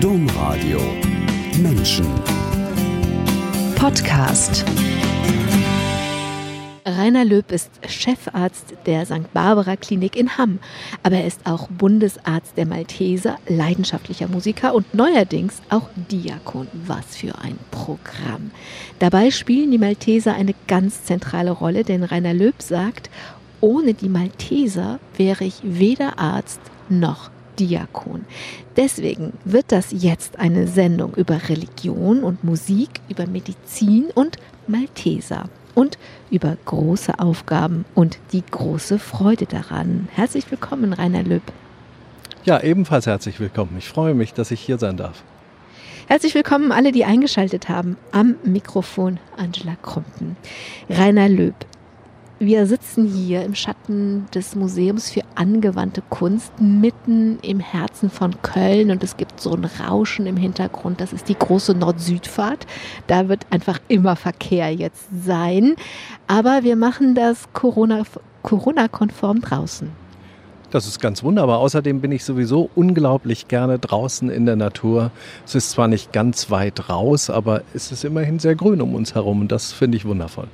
Domradio Menschen Podcast Rainer Löb ist Chefarzt der St. Barbara Klinik in Hamm, aber er ist auch Bundesarzt der Malteser, leidenschaftlicher Musiker und neuerdings auch Diakon. Was für ein Programm. Dabei spielen die Malteser eine ganz zentrale Rolle, denn Rainer Löb sagt, ohne die Malteser wäre ich weder Arzt noch Diakon. Deswegen wird das jetzt eine Sendung über Religion und Musik, über Medizin und Malteser und über große Aufgaben und die große Freude daran. Herzlich willkommen, Rainer Löb. Ja, ebenfalls herzlich willkommen. Ich freue mich, dass ich hier sein darf. Herzlich willkommen alle, die eingeschaltet haben. Am Mikrofon Angela Krumpen. Rainer Löb, wir sitzen hier im Schatten des Museums für angewandte Kunst mitten im Herzen von Köln und es gibt so ein Rauschen im Hintergrund. Das ist die große Nord-Süd-Fahrt. Da wird einfach immer Verkehr jetzt sein. Aber wir machen das Corona-konform draußen. Das ist ganz wunderbar. Außerdem bin ich sowieso unglaublich gerne draußen in der Natur. Es ist zwar nicht ganz weit raus, aber es ist immerhin sehr grün um uns herum und das finde ich wundervoll.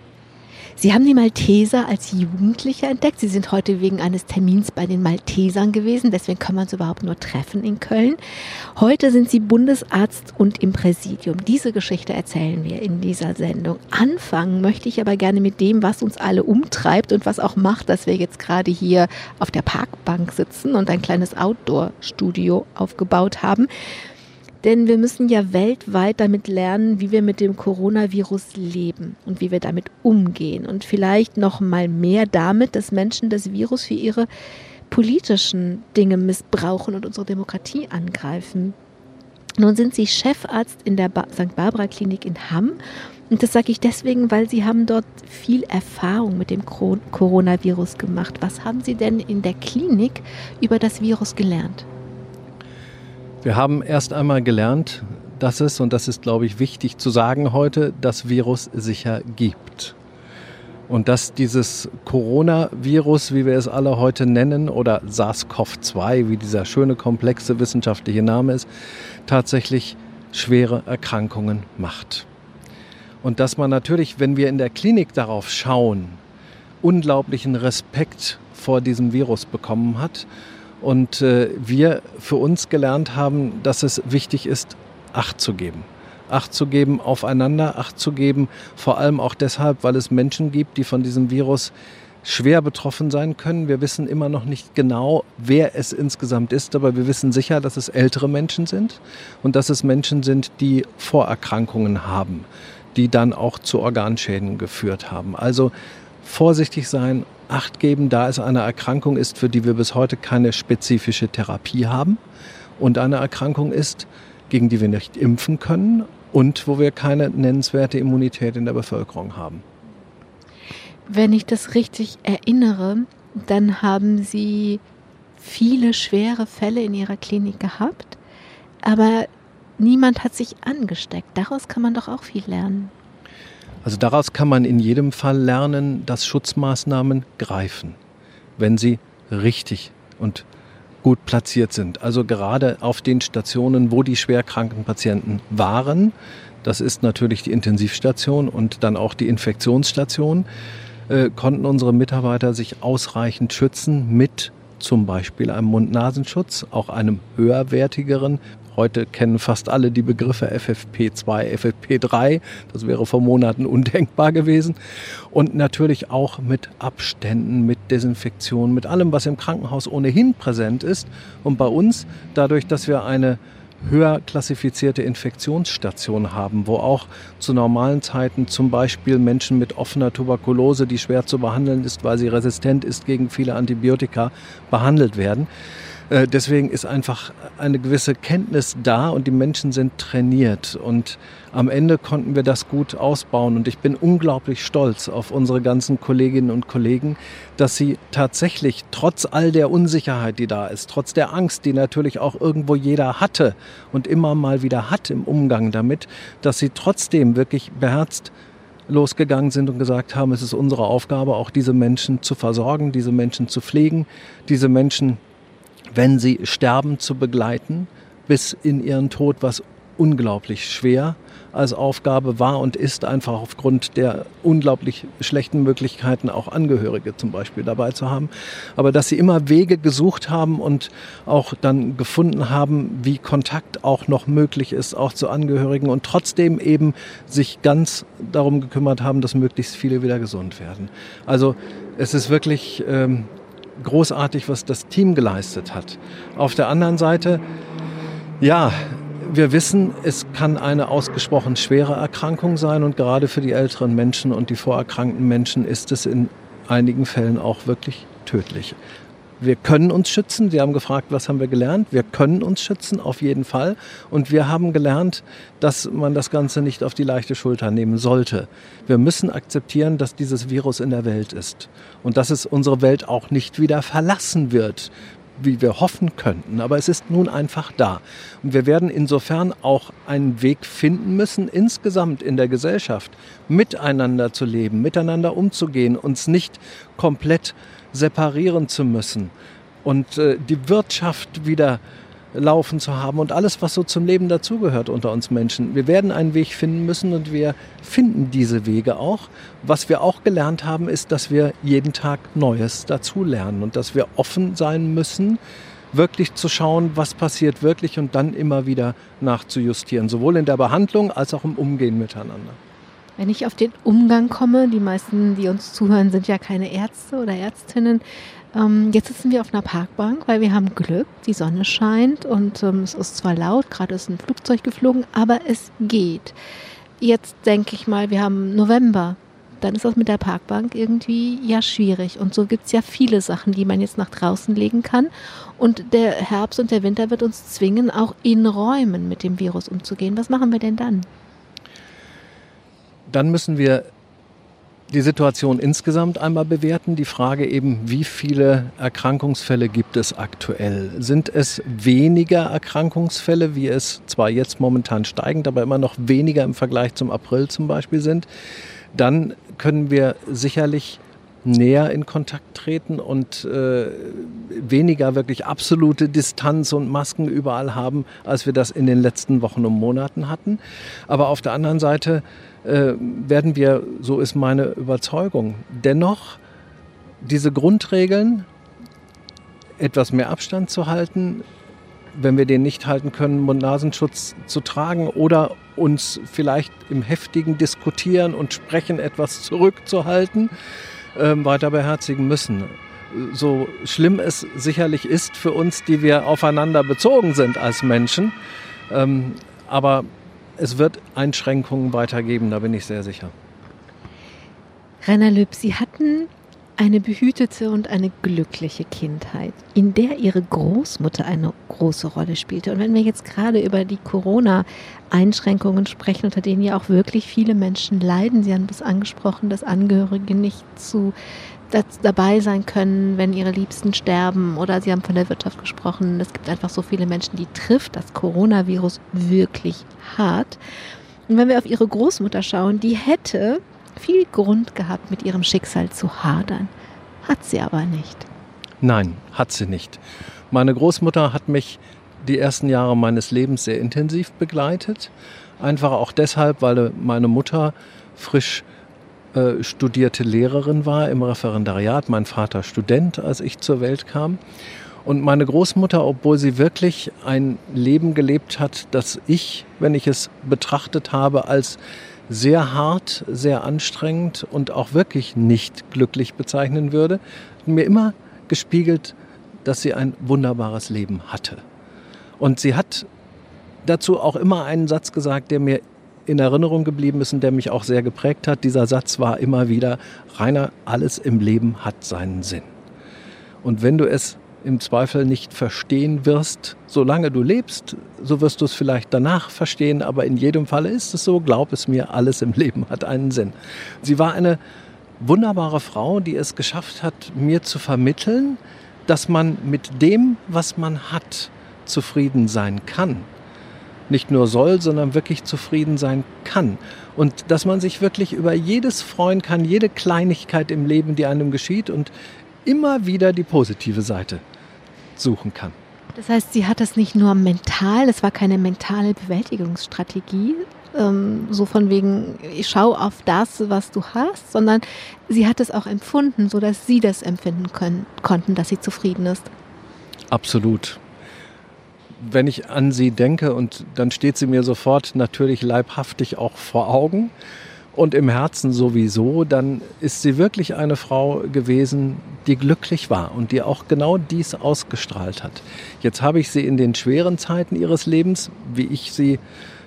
Sie haben die Malteser als Jugendliche entdeckt. Sie sind heute wegen eines Termins bei den Maltesern gewesen. Deswegen können wir uns überhaupt nur treffen in Köln. Heute sind Sie Bundesarzt und im Präsidium. Diese Geschichte erzählen wir in dieser Sendung. Anfangen möchte ich aber gerne mit dem, was uns alle umtreibt und was auch macht, dass wir jetzt gerade hier auf der Parkbank sitzen und ein kleines Outdoor-Studio aufgebaut haben. Denn wir müssen ja weltweit damit lernen, wie wir mit dem Coronavirus leben und wie wir damit umgehen. Und vielleicht noch mal mehr damit, dass Menschen das Virus für ihre politischen Dinge missbrauchen und unsere Demokratie angreifen. Nun sind Sie Chefarzt in der ba St. Barbara Klinik in Hamm. Und das sage ich deswegen, weil Sie haben dort viel Erfahrung mit dem Coronavirus gemacht. Was haben Sie denn in der Klinik über das Virus gelernt? Wir haben erst einmal gelernt, dass es, und das ist, glaube ich, wichtig zu sagen heute, das Virus sicher gibt. Und dass dieses Coronavirus, wie wir es alle heute nennen, oder SARS-CoV-2, wie dieser schöne, komplexe wissenschaftliche Name ist, tatsächlich schwere Erkrankungen macht. Und dass man natürlich, wenn wir in der Klinik darauf schauen, unglaublichen Respekt vor diesem Virus bekommen hat und äh, wir für uns gelernt haben, dass es wichtig ist, Acht zu geben. Acht zu geben aufeinander, Acht zu geben, vor allem auch deshalb, weil es Menschen gibt, die von diesem Virus schwer betroffen sein können. Wir wissen immer noch nicht genau, wer es insgesamt ist, aber wir wissen sicher, dass es ältere Menschen sind und dass es Menschen sind, die Vorerkrankungen haben, die dann auch zu Organschäden geführt haben. Also vorsichtig sein, Acht geben, da es eine Erkrankung ist, für die wir bis heute keine spezifische Therapie haben und eine Erkrankung ist, gegen die wir nicht impfen können und wo wir keine nennenswerte Immunität in der Bevölkerung haben. Wenn ich das richtig erinnere, dann haben Sie viele schwere Fälle in Ihrer Klinik gehabt, aber niemand hat sich angesteckt. Daraus kann man doch auch viel lernen. Also daraus kann man in jedem Fall lernen, dass Schutzmaßnahmen greifen, wenn sie richtig und gut platziert sind. Also gerade auf den Stationen, wo die schwerkranken Patienten waren, das ist natürlich die Intensivstation und dann auch die Infektionsstation, äh, konnten unsere Mitarbeiter sich ausreichend schützen mit zum Beispiel einem Mund-Nasenschutz, auch einem höherwertigeren Heute kennen fast alle die Begriffe FFP2, FFP3. Das wäre vor Monaten undenkbar gewesen. Und natürlich auch mit Abständen, mit Desinfektion, mit allem, was im Krankenhaus ohnehin präsent ist. Und bei uns, dadurch, dass wir eine höher klassifizierte Infektionsstation haben, wo auch zu normalen Zeiten zum Beispiel Menschen mit offener Tuberkulose, die schwer zu behandeln ist, weil sie resistent ist gegen viele Antibiotika, behandelt werden. Äh, deswegen ist einfach eine gewisse Kenntnis da und die Menschen sind trainiert. Und am Ende konnten wir das gut ausbauen. Und ich bin unglaublich stolz auf unsere ganzen Kolleginnen und Kollegen, dass sie tatsächlich trotz all der Unsicherheit, die da ist, trotz der Angst, die natürlich auch irgendwo jeder hatte und immer mal wieder hat im Umgang damit, dass sie trotzdem wirklich beherzt losgegangen sind und gesagt haben, es ist unsere Aufgabe, auch diese Menschen zu versorgen, diese Menschen zu pflegen, diese Menschen wenn sie sterben, zu begleiten, bis in ihren Tod, was unglaublich schwer als Aufgabe war und ist, einfach aufgrund der unglaublich schlechten Möglichkeiten, auch Angehörige zum Beispiel dabei zu haben. Aber dass sie immer Wege gesucht haben und auch dann gefunden haben, wie Kontakt auch noch möglich ist, auch zu Angehörigen und trotzdem eben sich ganz darum gekümmert haben, dass möglichst viele wieder gesund werden. Also es ist wirklich ähm, großartig, was das Team geleistet hat. Auf der anderen Seite, ja, wir wissen, es kann eine ausgesprochen schwere Erkrankung sein und gerade für die älteren Menschen und die vorerkrankten Menschen ist es in einigen Fällen auch wirklich tödlich. Wir können uns schützen. Sie haben gefragt, was haben wir gelernt? Wir können uns schützen, auf jeden Fall. Und wir haben gelernt, dass man das Ganze nicht auf die leichte Schulter nehmen sollte. Wir müssen akzeptieren, dass dieses Virus in der Welt ist und dass es unsere Welt auch nicht wieder verlassen wird wie wir hoffen könnten. Aber es ist nun einfach da. Und wir werden insofern auch einen Weg finden müssen, insgesamt in der Gesellschaft miteinander zu leben, miteinander umzugehen, uns nicht komplett separieren zu müssen und äh, die Wirtschaft wieder laufen zu haben und alles, was so zum Leben dazugehört unter uns Menschen. Wir werden einen Weg finden müssen und wir finden diese Wege auch. Was wir auch gelernt haben, ist, dass wir jeden Tag Neues dazulernen und dass wir offen sein müssen, wirklich zu schauen, was passiert wirklich und dann immer wieder nachzujustieren, sowohl in der Behandlung als auch im Umgehen miteinander. Wenn ich auf den Umgang komme, die meisten, die uns zuhören, sind ja keine Ärzte oder Ärztinnen. Ähm, jetzt sitzen wir auf einer Parkbank, weil wir haben Glück, die Sonne scheint und ähm, es ist zwar laut, gerade ist ein Flugzeug geflogen, aber es geht. Jetzt denke ich mal, wir haben November. Dann ist das mit der Parkbank irgendwie ja schwierig. Und so gibt es ja viele Sachen, die man jetzt nach draußen legen kann. Und der Herbst und der Winter wird uns zwingen, auch in Räumen mit dem Virus umzugehen. Was machen wir denn dann? Dann müssen wir die Situation insgesamt einmal bewerten. Die Frage eben, wie viele Erkrankungsfälle gibt es aktuell? Sind es weniger Erkrankungsfälle, wie es zwar jetzt momentan steigend, aber immer noch weniger im Vergleich zum April zum Beispiel sind? Dann können wir sicherlich näher in Kontakt treten und äh, weniger wirklich absolute Distanz und Masken überall haben, als wir das in den letzten Wochen und Monaten hatten. Aber auf der anderen Seite äh, werden wir, so ist meine Überzeugung, dennoch diese Grundregeln, etwas mehr Abstand zu halten, wenn wir den nicht halten können, Mund-Nasenschutz zu tragen oder uns vielleicht im heftigen Diskutieren und Sprechen etwas zurückzuhalten, weiter beherzigen müssen. So schlimm es sicherlich ist für uns, die wir aufeinander bezogen sind als Menschen, ähm, aber es wird Einschränkungen weitergeben, da bin ich sehr sicher. Rainer Lüb, Sie hatten eine behütete und eine glückliche Kindheit, in der Ihre Großmutter eine große Rolle spielte. Und wenn wir jetzt gerade über die Corona-Einschränkungen sprechen, unter denen ja auch wirklich viele Menschen leiden, Sie haben das angesprochen, dass Angehörige nicht zu dabei sein können, wenn ihre Liebsten sterben. Oder Sie haben von der Wirtschaft gesprochen. Es gibt einfach so viele Menschen, die trifft das Coronavirus wirklich hart. Und wenn wir auf Ihre Großmutter schauen, die hätte viel Grund gehabt, mit ihrem Schicksal zu hadern. Hat sie aber nicht. Nein, hat sie nicht. Meine Großmutter hat mich die ersten Jahre meines Lebens sehr intensiv begleitet. Einfach auch deshalb, weil meine Mutter frisch äh, studierte Lehrerin war im Referendariat, mein Vater Student, als ich zur Welt kam. Und meine Großmutter, obwohl sie wirklich ein Leben gelebt hat, das ich, wenn ich es betrachtet habe, als sehr hart, sehr anstrengend und auch wirklich nicht glücklich bezeichnen würde, mir immer gespiegelt, dass sie ein wunderbares Leben hatte. Und sie hat dazu auch immer einen Satz gesagt, der mir in Erinnerung geblieben ist und der mich auch sehr geprägt hat. Dieser Satz war immer wieder, Rainer, alles im Leben hat seinen Sinn. Und wenn du es im Zweifel nicht verstehen wirst, solange du lebst, so wirst du es vielleicht danach verstehen, aber in jedem Fall ist es so, glaub es mir, alles im Leben hat einen Sinn. Sie war eine wunderbare Frau, die es geschafft hat, mir zu vermitteln, dass man mit dem, was man hat, zufrieden sein kann nicht nur soll, sondern wirklich zufrieden sein kann. Und dass man sich wirklich über jedes freuen kann, jede Kleinigkeit im Leben, die einem geschieht und immer wieder die positive Seite suchen kann. Das heißt, sie hat das nicht nur mental, das war keine mentale Bewältigungsstrategie, ähm, so von wegen, ich schau auf das, was du hast, sondern sie hat es auch empfunden, sodass sie das empfinden können, konnten, dass sie zufrieden ist. Absolut. Wenn ich an sie denke und dann steht sie mir sofort natürlich leibhaftig auch vor Augen und im Herzen sowieso, dann ist sie wirklich eine Frau gewesen, die glücklich war und die auch genau dies ausgestrahlt hat. Jetzt habe ich sie in den schweren Zeiten ihres Lebens, wie ich sie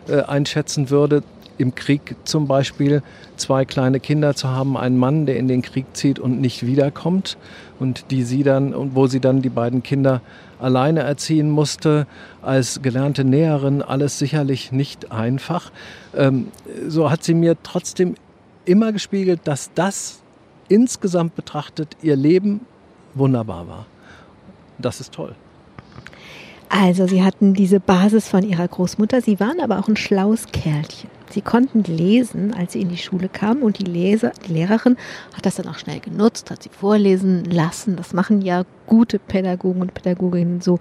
äh, einschätzen würde, im Krieg zum Beispiel zwei kleine Kinder zu haben, einen Mann, der in den Krieg zieht und nicht wiederkommt und die sie dann und wo sie dann die beiden Kinder alleine erziehen musste, als gelernte Näherin, alles sicherlich nicht einfach. Ähm, so hat sie mir trotzdem immer gespiegelt, dass das insgesamt betrachtet ihr Leben wunderbar war. Das ist toll. Also, sie hatten diese Basis von ihrer Großmutter. Sie waren aber auch ein schlaues Kerlchen. Sie konnten lesen, als sie in die Schule kamen und die, Leser, die Lehrerin hat das dann auch schnell genutzt, hat sie vorlesen lassen. Das machen ja gute Pädagogen und Pädagoginnen so.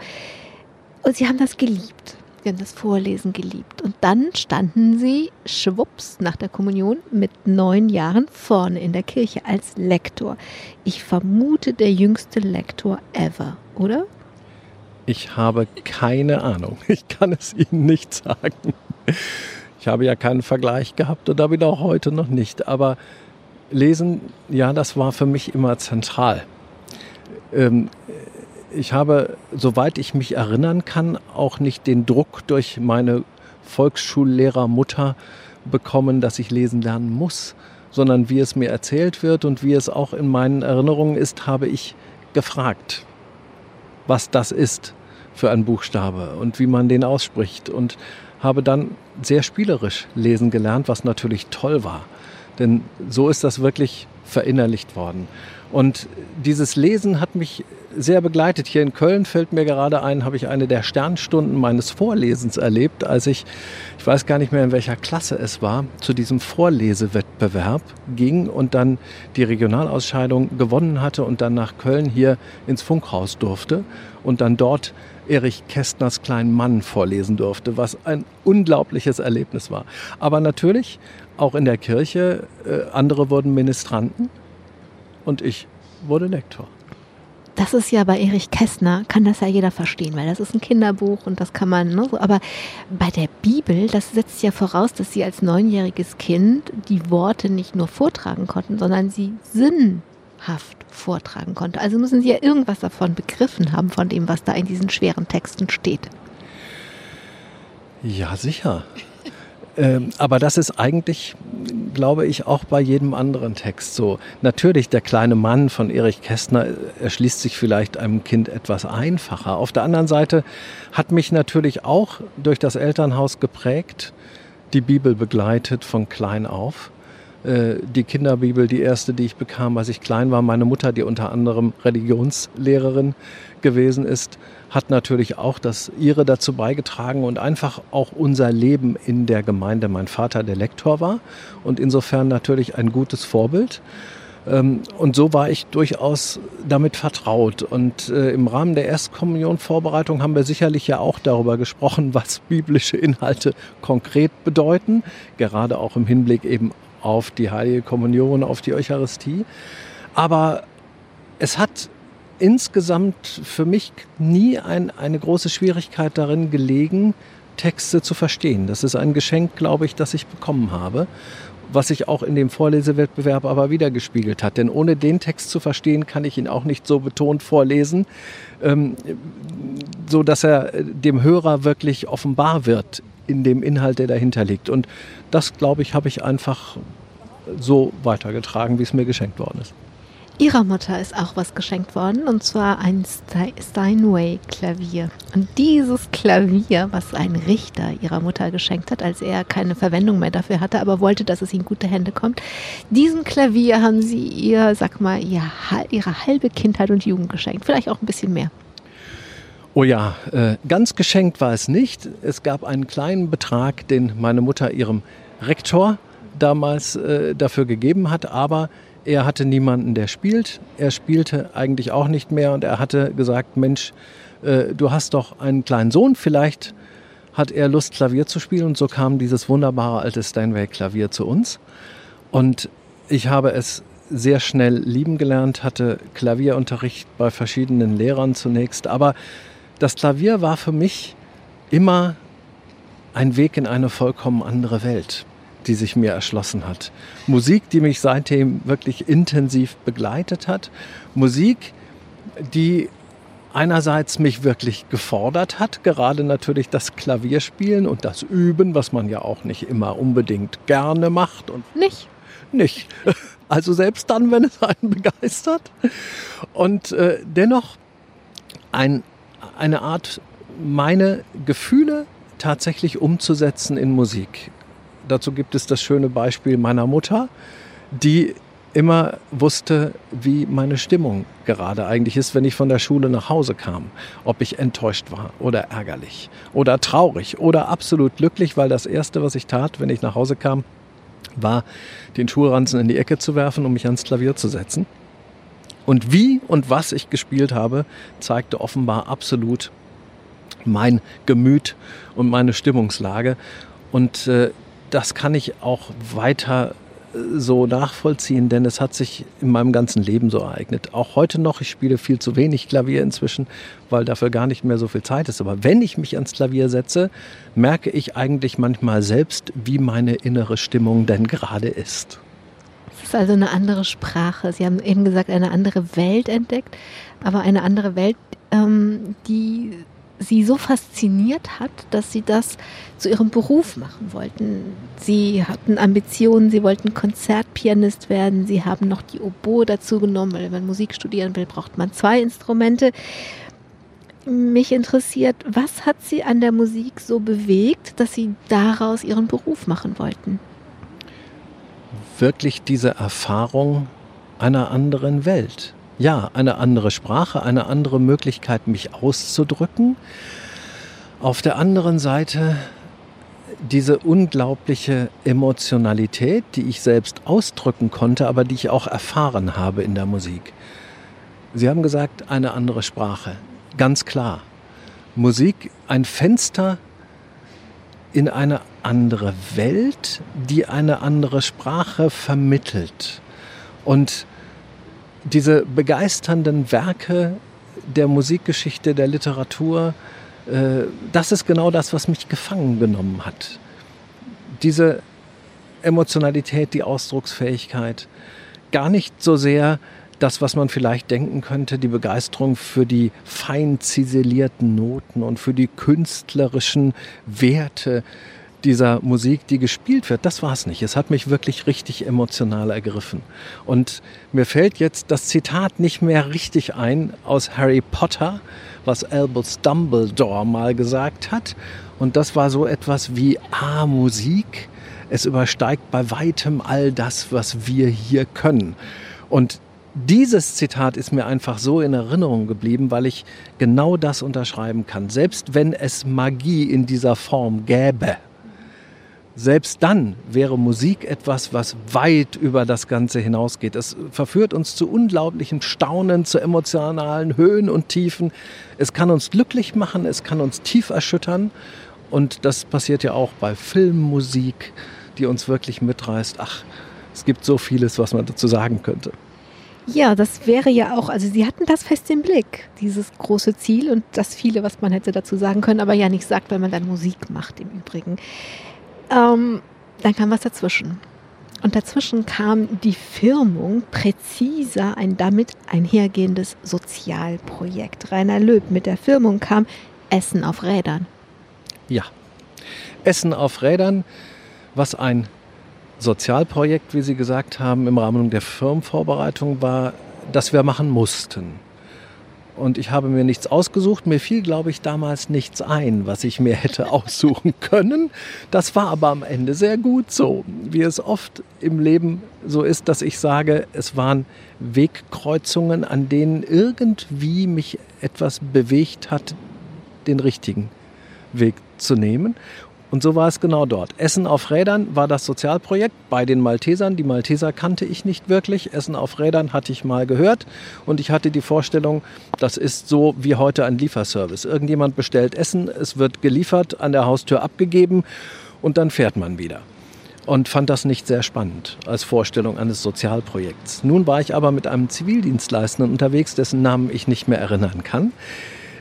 Und sie haben das geliebt. Sie haben das Vorlesen geliebt. Und dann standen sie schwupps nach der Kommunion mit neun Jahren vorne in der Kirche als Lektor. Ich vermute der jüngste Lektor ever, oder? Ich habe keine Ahnung. Ich kann es Ihnen nicht sagen. Ich habe ja keinen Vergleich gehabt und habe ihn auch heute noch nicht. Aber Lesen, ja, das war für mich immer zentral. Ähm, ich habe, soweit ich mich erinnern kann, auch nicht den Druck durch meine Volksschullehrermutter bekommen, dass ich lesen lernen muss, sondern wie es mir erzählt wird und wie es auch in meinen Erinnerungen ist, habe ich gefragt, was das ist für ein Buchstabe und wie man den ausspricht und habe dann sehr spielerisch lesen gelernt, was natürlich toll war. Denn so ist das wirklich verinnerlicht worden. Und dieses Lesen hat mich sehr begleitet. Hier in Köln fällt mir gerade ein, habe ich eine der Sternstunden meines Vorlesens erlebt, als ich, ich weiß gar nicht mehr in welcher Klasse es war, zu diesem Vorlesewettbewerb ging und dann die Regionalausscheidung gewonnen hatte und dann nach Köln hier ins Funkhaus durfte und dann dort Erich Kästners kleinen Mann vorlesen durfte, was ein unglaubliches Erlebnis war. Aber natürlich auch in der Kirche, äh, andere wurden Ministranten und ich wurde Lektor. Das ist ja bei Erich Kästner, kann das ja jeder verstehen, weil das ist ein Kinderbuch und das kann man, ne, so. aber bei der Bibel, das setzt ja voraus, dass sie als neunjähriges Kind die Worte nicht nur vortragen konnten, sondern sie sinnhaft vortragen konnte. Also müssen sie ja irgendwas davon begriffen haben, von dem, was da in diesen schweren Texten steht. Ja, sicher. Ähm, aber das ist eigentlich, glaube ich, auch bei jedem anderen Text so. Natürlich, der kleine Mann von Erich Kästner erschließt sich vielleicht einem Kind etwas einfacher. Auf der anderen Seite hat mich natürlich auch durch das Elternhaus geprägt, die Bibel begleitet von klein auf. Äh, die Kinderbibel, die erste, die ich bekam, als ich klein war. Meine Mutter, die unter anderem Religionslehrerin gewesen ist, hat natürlich auch das ihre dazu beigetragen und einfach auch unser Leben in der Gemeinde. Mein Vater, der Lektor war und insofern natürlich ein gutes Vorbild. Ähm, und so war ich durchaus damit vertraut. Und äh, im Rahmen der Erstkommunionvorbereitung haben wir sicherlich ja auch darüber gesprochen, was biblische Inhalte konkret bedeuten, gerade auch im Hinblick eben auf die Heilige Kommunion, auf die Eucharistie. Aber es hat insgesamt für mich nie ein, eine große Schwierigkeit darin gelegen, Texte zu verstehen. Das ist ein Geschenk, glaube ich, das ich bekommen habe, was sich auch in dem Vorlesewettbewerb aber wieder gespiegelt hat. Denn ohne den Text zu verstehen, kann ich ihn auch nicht so betont vorlesen, ähm, so dass er dem Hörer wirklich offenbar wird in dem Inhalt, der dahinter liegt. Und das, glaube ich, habe ich einfach so weitergetragen, wie es mir geschenkt worden ist. Ihrer Mutter ist auch was geschenkt worden, und zwar ein Steinway-Klavier. Und dieses Klavier, was ein Richter ihrer Mutter geschenkt hat, als er keine Verwendung mehr dafür hatte, aber wollte, dass es in gute Hände kommt, diesem Klavier haben sie ihr, sag mal, ihr, ihre halbe Kindheit und Jugend geschenkt. Vielleicht auch ein bisschen mehr. Oh ja, äh, ganz geschenkt war es nicht. Es gab einen kleinen Betrag, den meine Mutter ihrem Rektor damals äh, dafür gegeben hat, aber er hatte niemanden, der spielt. Er spielte eigentlich auch nicht mehr und er hatte gesagt, Mensch, äh, du hast doch einen kleinen Sohn, vielleicht hat er Lust, Klavier zu spielen. Und so kam dieses wunderbare alte Steinway-Klavier zu uns. Und ich habe es sehr schnell lieben gelernt, hatte Klavierunterricht bei verschiedenen Lehrern zunächst. Aber das Klavier war für mich immer ein Weg in eine vollkommen andere Welt, die sich mir erschlossen hat. Musik, die mich seitdem wirklich intensiv begleitet hat. Musik, die einerseits mich wirklich gefordert hat, gerade natürlich das Klavierspielen und das Üben, was man ja auch nicht immer unbedingt gerne macht. Und nicht? Nicht. Also selbst dann, wenn es einen begeistert. Und äh, dennoch ein, eine Art, meine Gefühle tatsächlich umzusetzen in Musik. Dazu gibt es das schöne Beispiel meiner Mutter, die immer wusste, wie meine Stimmung gerade eigentlich ist, wenn ich von der Schule nach Hause kam. Ob ich enttäuscht war oder ärgerlich oder traurig oder absolut glücklich, weil das Erste, was ich tat, wenn ich nach Hause kam, war, den Schulranzen in die Ecke zu werfen, um mich ans Klavier zu setzen. Und wie und was ich gespielt habe, zeigte offenbar absolut mein Gemüt und meine Stimmungslage. Und äh, das kann ich auch weiter so nachvollziehen, denn es hat sich in meinem ganzen Leben so ereignet. Auch heute noch, ich spiele viel zu wenig Klavier inzwischen, weil dafür gar nicht mehr so viel Zeit ist. Aber wenn ich mich ans Klavier setze, merke ich eigentlich manchmal selbst, wie meine innere Stimmung denn gerade ist. Ist also eine andere Sprache. Sie haben eben gesagt, eine andere Welt entdeckt, aber eine andere Welt, ähm, die sie so fasziniert hat, dass sie das zu ihrem Beruf machen wollten. Sie hatten Ambitionen, sie wollten Konzertpianist werden, sie haben noch die Oboe dazu genommen, weil wenn man Musik studieren will, braucht man zwei Instrumente. Mich interessiert, was hat sie an der Musik so bewegt, dass sie daraus ihren Beruf machen wollten? Wirklich diese Erfahrung einer anderen Welt ja, eine andere Sprache, eine andere Möglichkeit, mich auszudrücken. Auf der anderen Seite diese unglaubliche Emotionalität, die ich selbst ausdrücken konnte, aber die ich auch erfahren habe in der Musik. Sie haben gesagt, eine andere Sprache. Ganz klar. Musik, ein Fenster in eine andere Welt, die eine andere Sprache vermittelt. Und diese begeisternden Werke der Musikgeschichte, der Literatur, äh, das ist genau das, was mich gefangen genommen hat. Diese Emotionalität, die Ausdrucksfähigkeit, gar nicht so sehr das, was man vielleicht denken könnte, die Begeisterung für die fein ziselierten Noten und für die künstlerischen Werte, dieser Musik, die gespielt wird, das war es nicht. Es hat mich wirklich richtig emotional ergriffen. Und mir fällt jetzt das Zitat nicht mehr richtig ein aus Harry Potter, was Albus Dumbledore mal gesagt hat. Und das war so etwas wie, ah, Musik, es übersteigt bei weitem all das, was wir hier können. Und dieses Zitat ist mir einfach so in Erinnerung geblieben, weil ich genau das unterschreiben kann. Selbst wenn es Magie in dieser Form gäbe, selbst dann wäre Musik etwas, was weit über das Ganze hinausgeht. Es verführt uns zu unglaublichem Staunen, zu emotionalen Höhen und Tiefen. Es kann uns glücklich machen, es kann uns tief erschüttern. Und das passiert ja auch bei Filmmusik, die uns wirklich mitreißt. Ach, es gibt so vieles, was man dazu sagen könnte. Ja, das wäre ja auch, also Sie hatten das fest im Blick, dieses große Ziel und das viele, was man hätte dazu sagen können, aber ja nicht sagt, weil man dann Musik macht im Übrigen. Ähm, dann kam was dazwischen. Und dazwischen kam die Firmung, präziser ein damit einhergehendes Sozialprojekt. Rainer Löb mit der Firmung kam Essen auf Rädern. Ja, Essen auf Rädern, was ein Sozialprojekt, wie Sie gesagt haben, im Rahmen der Firmenvorbereitung war, das wir machen mussten. Und ich habe mir nichts ausgesucht. Mir fiel, glaube ich, damals nichts ein, was ich mir hätte aussuchen können. Das war aber am Ende sehr gut so. Wie es oft im Leben so ist, dass ich sage, es waren Wegkreuzungen, an denen irgendwie mich etwas bewegt hat, den richtigen Weg zu nehmen. Und so war es genau dort. Essen auf Rädern war das Sozialprojekt bei den Maltesern. Die Malteser kannte ich nicht wirklich. Essen auf Rädern hatte ich mal gehört. Und ich hatte die Vorstellung, das ist so wie heute ein Lieferservice. Irgendjemand bestellt Essen, es wird geliefert, an der Haustür abgegeben und dann fährt man wieder und fand das nicht sehr spannend als Vorstellung eines Sozialprojekts. Nun war ich aber mit einem Zivildienstleistenden unterwegs, dessen Namen ich nicht mehr erinnern kann,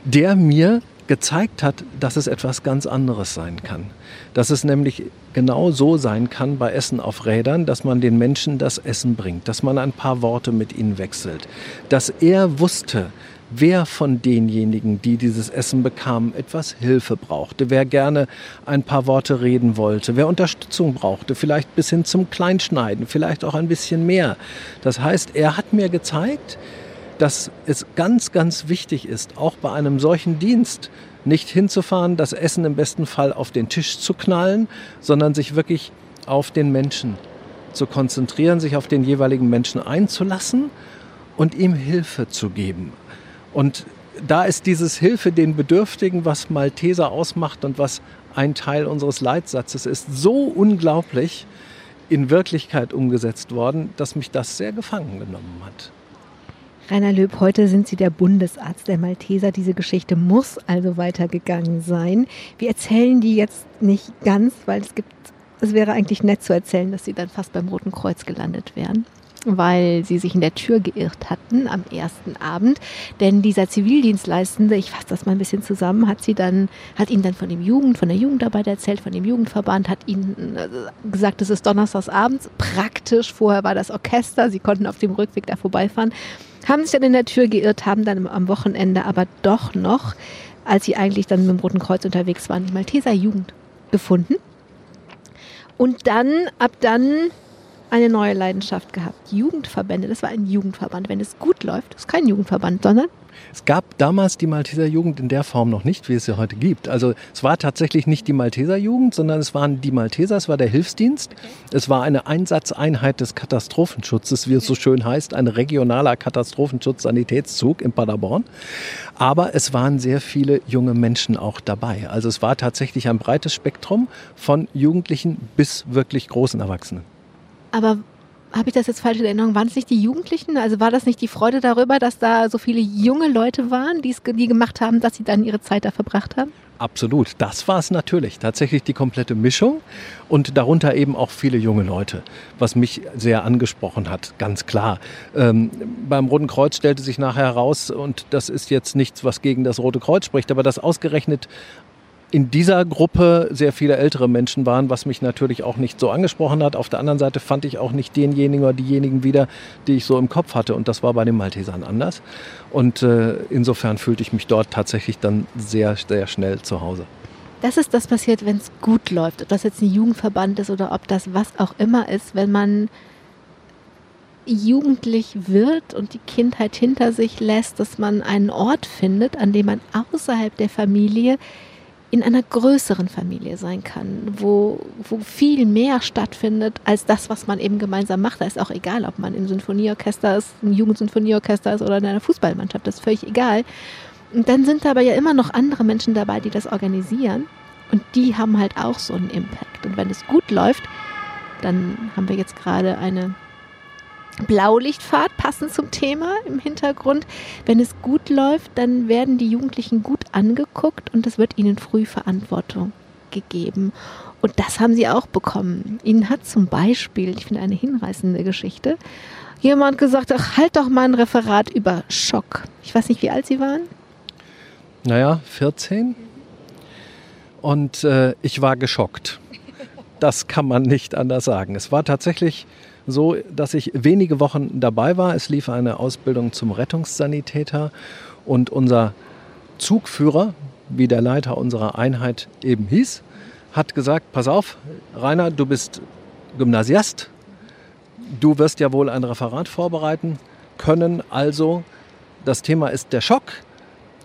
der mir gezeigt hat, dass es etwas ganz anderes sein kann. Dass es nämlich genau so sein kann bei Essen auf Rädern, dass man den Menschen das Essen bringt, dass man ein paar Worte mit ihnen wechselt, dass er wusste, wer von denjenigen, die dieses Essen bekamen, etwas Hilfe brauchte, wer gerne ein paar Worte reden wollte, wer Unterstützung brauchte, vielleicht bis hin zum Kleinschneiden, vielleicht auch ein bisschen mehr. Das heißt, er hat mir gezeigt, dass es ganz, ganz wichtig ist, auch bei einem solchen Dienst nicht hinzufahren, das Essen im besten Fall auf den Tisch zu knallen, sondern sich wirklich auf den Menschen zu konzentrieren, sich auf den jeweiligen Menschen einzulassen und ihm Hilfe zu geben. Und da ist dieses Hilfe den Bedürftigen, was Malteser ausmacht und was ein Teil unseres Leitsatzes ist, so unglaublich in Wirklichkeit umgesetzt worden, dass mich das sehr gefangen genommen hat. Rainer Löb, heute sind Sie der Bundesarzt der Malteser. Diese Geschichte muss also weitergegangen sein. Wir erzählen die jetzt nicht ganz, weil es gibt, es wäre eigentlich nett zu erzählen, dass Sie dann fast beim Roten Kreuz gelandet wären weil sie sich in der Tür geirrt hatten am ersten Abend. Denn dieser Zivildienstleistende, ich fasse das mal ein bisschen zusammen, hat sie dann, hat ihnen dann von dem Jugend, von der Jugendarbeit erzählt, von dem Jugendverband, hat ihnen äh, gesagt, es ist donnerstags abends. Praktisch, vorher war das Orchester, sie konnten auf dem Rückweg da vorbeifahren, haben sich dann in der Tür geirrt, haben dann am Wochenende aber doch noch, als sie eigentlich dann mit dem Roten Kreuz unterwegs waren, die Malteser Jugend gefunden. Und dann, ab dann eine neue Leidenschaft gehabt. Jugendverbände, das war ein Jugendverband. Wenn es gut läuft, ist kein Jugendverband, sondern es gab damals die Malteser Jugend in der Form noch nicht, wie es sie heute gibt. Also es war tatsächlich nicht die Malteser Jugend, sondern es waren die Malteser, es war der Hilfsdienst. Okay. Es war eine Einsatzeinheit des Katastrophenschutzes, wie es so schön heißt, ein regionaler Katastrophenschutz-Sanitätszug in Paderborn. Aber es waren sehr viele junge Menschen auch dabei. Also es war tatsächlich ein breites Spektrum von Jugendlichen bis wirklich großen Erwachsenen. Aber habe ich das jetzt falsch in Erinnerung? Waren es nicht die Jugendlichen? Also war das nicht die Freude darüber, dass da so viele junge Leute waren, die es die gemacht haben, dass sie dann ihre Zeit da verbracht haben? Absolut, das war es natürlich. Tatsächlich die komplette Mischung und darunter eben auch viele junge Leute, was mich sehr angesprochen hat, ganz klar. Ähm, beim Roten Kreuz stellte sich nachher heraus, und das ist jetzt nichts, was gegen das Rote Kreuz spricht, aber dass ausgerechnet in dieser Gruppe sehr viele ältere Menschen waren, was mich natürlich auch nicht so angesprochen hat. Auf der anderen Seite fand ich auch nicht denjenigen oder diejenigen wieder, die ich so im Kopf hatte. Und das war bei den Maltesern anders. Und äh, insofern fühlte ich mich dort tatsächlich dann sehr, sehr schnell zu Hause. Das ist das passiert, wenn es gut läuft. Ob das jetzt ein Jugendverband ist oder ob das was auch immer ist, wenn man jugendlich wird und die Kindheit hinter sich lässt, dass man einen Ort findet, an dem man außerhalb der Familie in einer größeren Familie sein kann, wo, wo viel mehr stattfindet als das, was man eben gemeinsam macht. Da ist auch egal, ob man im Sinfonieorchester ist, ein Jugendsinfonieorchester ist oder in einer Fußballmannschaft, das ist völlig egal. Und dann sind aber ja immer noch andere Menschen dabei, die das organisieren. Und die haben halt auch so einen Impact. Und wenn es gut läuft, dann haben wir jetzt gerade eine Blaulichtfahrt passend zum Thema im Hintergrund. Wenn es gut läuft, dann werden die Jugendlichen gut angeguckt und es wird ihnen früh Verantwortung gegeben. Und das haben sie auch bekommen. Ihnen hat zum Beispiel, ich finde eine hinreißende Geschichte, jemand gesagt, ach, halt doch mal ein Referat über Schock. Ich weiß nicht, wie alt Sie waren. Naja, 14. Und äh, ich war geschockt. Das kann man nicht anders sagen. Es war tatsächlich so, dass ich wenige Wochen dabei war. Es lief eine Ausbildung zum Rettungssanitäter und unser Zugführer, wie der Leiter unserer Einheit eben hieß, hat gesagt, pass auf, Rainer, du bist Gymnasiast, du wirst ja wohl ein Referat vorbereiten können, also das Thema ist der Schock,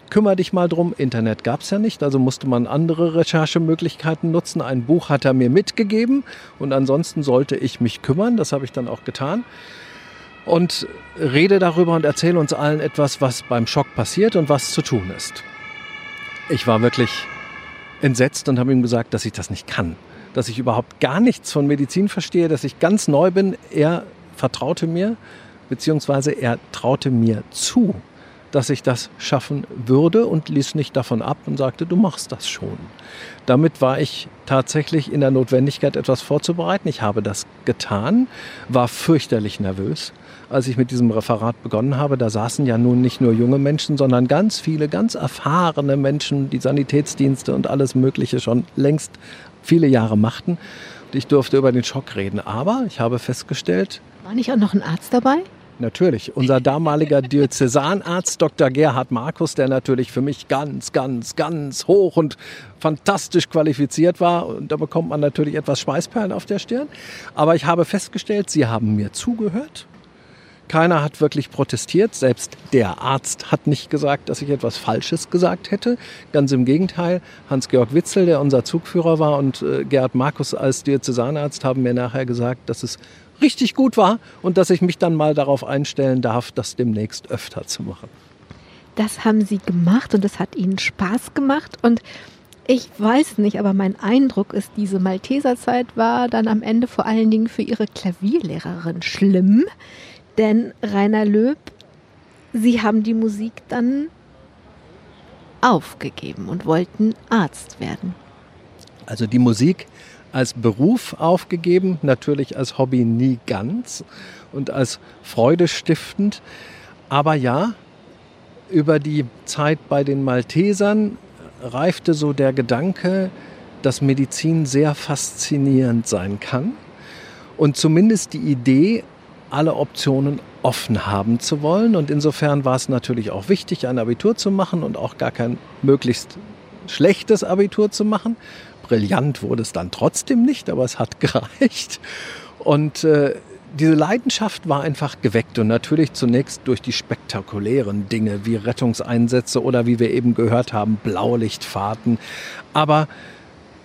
kümmere dich mal drum. Internet gab es ja nicht, also musste man andere Recherchemöglichkeiten nutzen. Ein Buch hat er mir mitgegeben und ansonsten sollte ich mich kümmern. Das habe ich dann auch getan. Und rede darüber und erzähle uns allen etwas, was beim Schock passiert und was zu tun ist. Ich war wirklich entsetzt und habe ihm gesagt, dass ich das nicht kann. Dass ich überhaupt gar nichts von Medizin verstehe, dass ich ganz neu bin. Er vertraute mir, beziehungsweise er traute mir zu, dass ich das schaffen würde und ließ nicht davon ab und sagte, du machst das schon. Damit war ich tatsächlich in der Notwendigkeit, etwas vorzubereiten. Ich habe das getan, war fürchterlich nervös. Als ich mit diesem Referat begonnen habe, da saßen ja nun nicht nur junge Menschen, sondern ganz viele, ganz erfahrene Menschen, die Sanitätsdienste und alles Mögliche schon längst viele Jahre machten. Ich durfte über den Schock reden. Aber ich habe festgestellt. War nicht auch noch ein Arzt dabei? Natürlich. Unser damaliger Diözesanarzt Dr. Gerhard Markus, der natürlich für mich ganz, ganz, ganz hoch und fantastisch qualifiziert war. Und da bekommt man natürlich etwas Schweißperlen auf der Stirn. Aber ich habe festgestellt, Sie haben mir zugehört. Keiner hat wirklich protestiert. Selbst der Arzt hat nicht gesagt, dass ich etwas Falsches gesagt hätte. Ganz im Gegenteil. Hans-Georg Witzel, der unser Zugführer war, und äh, Gerhard Markus als Diözesanarzt haben mir nachher gesagt, dass es richtig gut war und dass ich mich dann mal darauf einstellen darf, das demnächst öfter zu machen. Das haben Sie gemacht und das hat Ihnen Spaß gemacht und ich weiß nicht, aber mein Eindruck ist, diese Malteserzeit war dann am Ende vor allen Dingen für Ihre Klavierlehrerin schlimm, denn Rainer Löb, Sie haben die Musik dann aufgegeben und wollten Arzt werden. Also die Musik als Beruf aufgegeben, natürlich als Hobby nie ganz und als Freude stiftend. Aber ja, über die Zeit bei den Maltesern reifte so der Gedanke, dass Medizin sehr faszinierend sein kann und zumindest die Idee, alle Optionen offen haben zu wollen. Und insofern war es natürlich auch wichtig, ein Abitur zu machen und auch gar kein möglichst schlechtes Abitur zu machen. Brillant wurde es dann trotzdem nicht, aber es hat gereicht. Und äh, diese Leidenschaft war einfach geweckt und natürlich zunächst durch die spektakulären Dinge wie Rettungseinsätze oder wie wir eben gehört haben, Blaulichtfahrten. Aber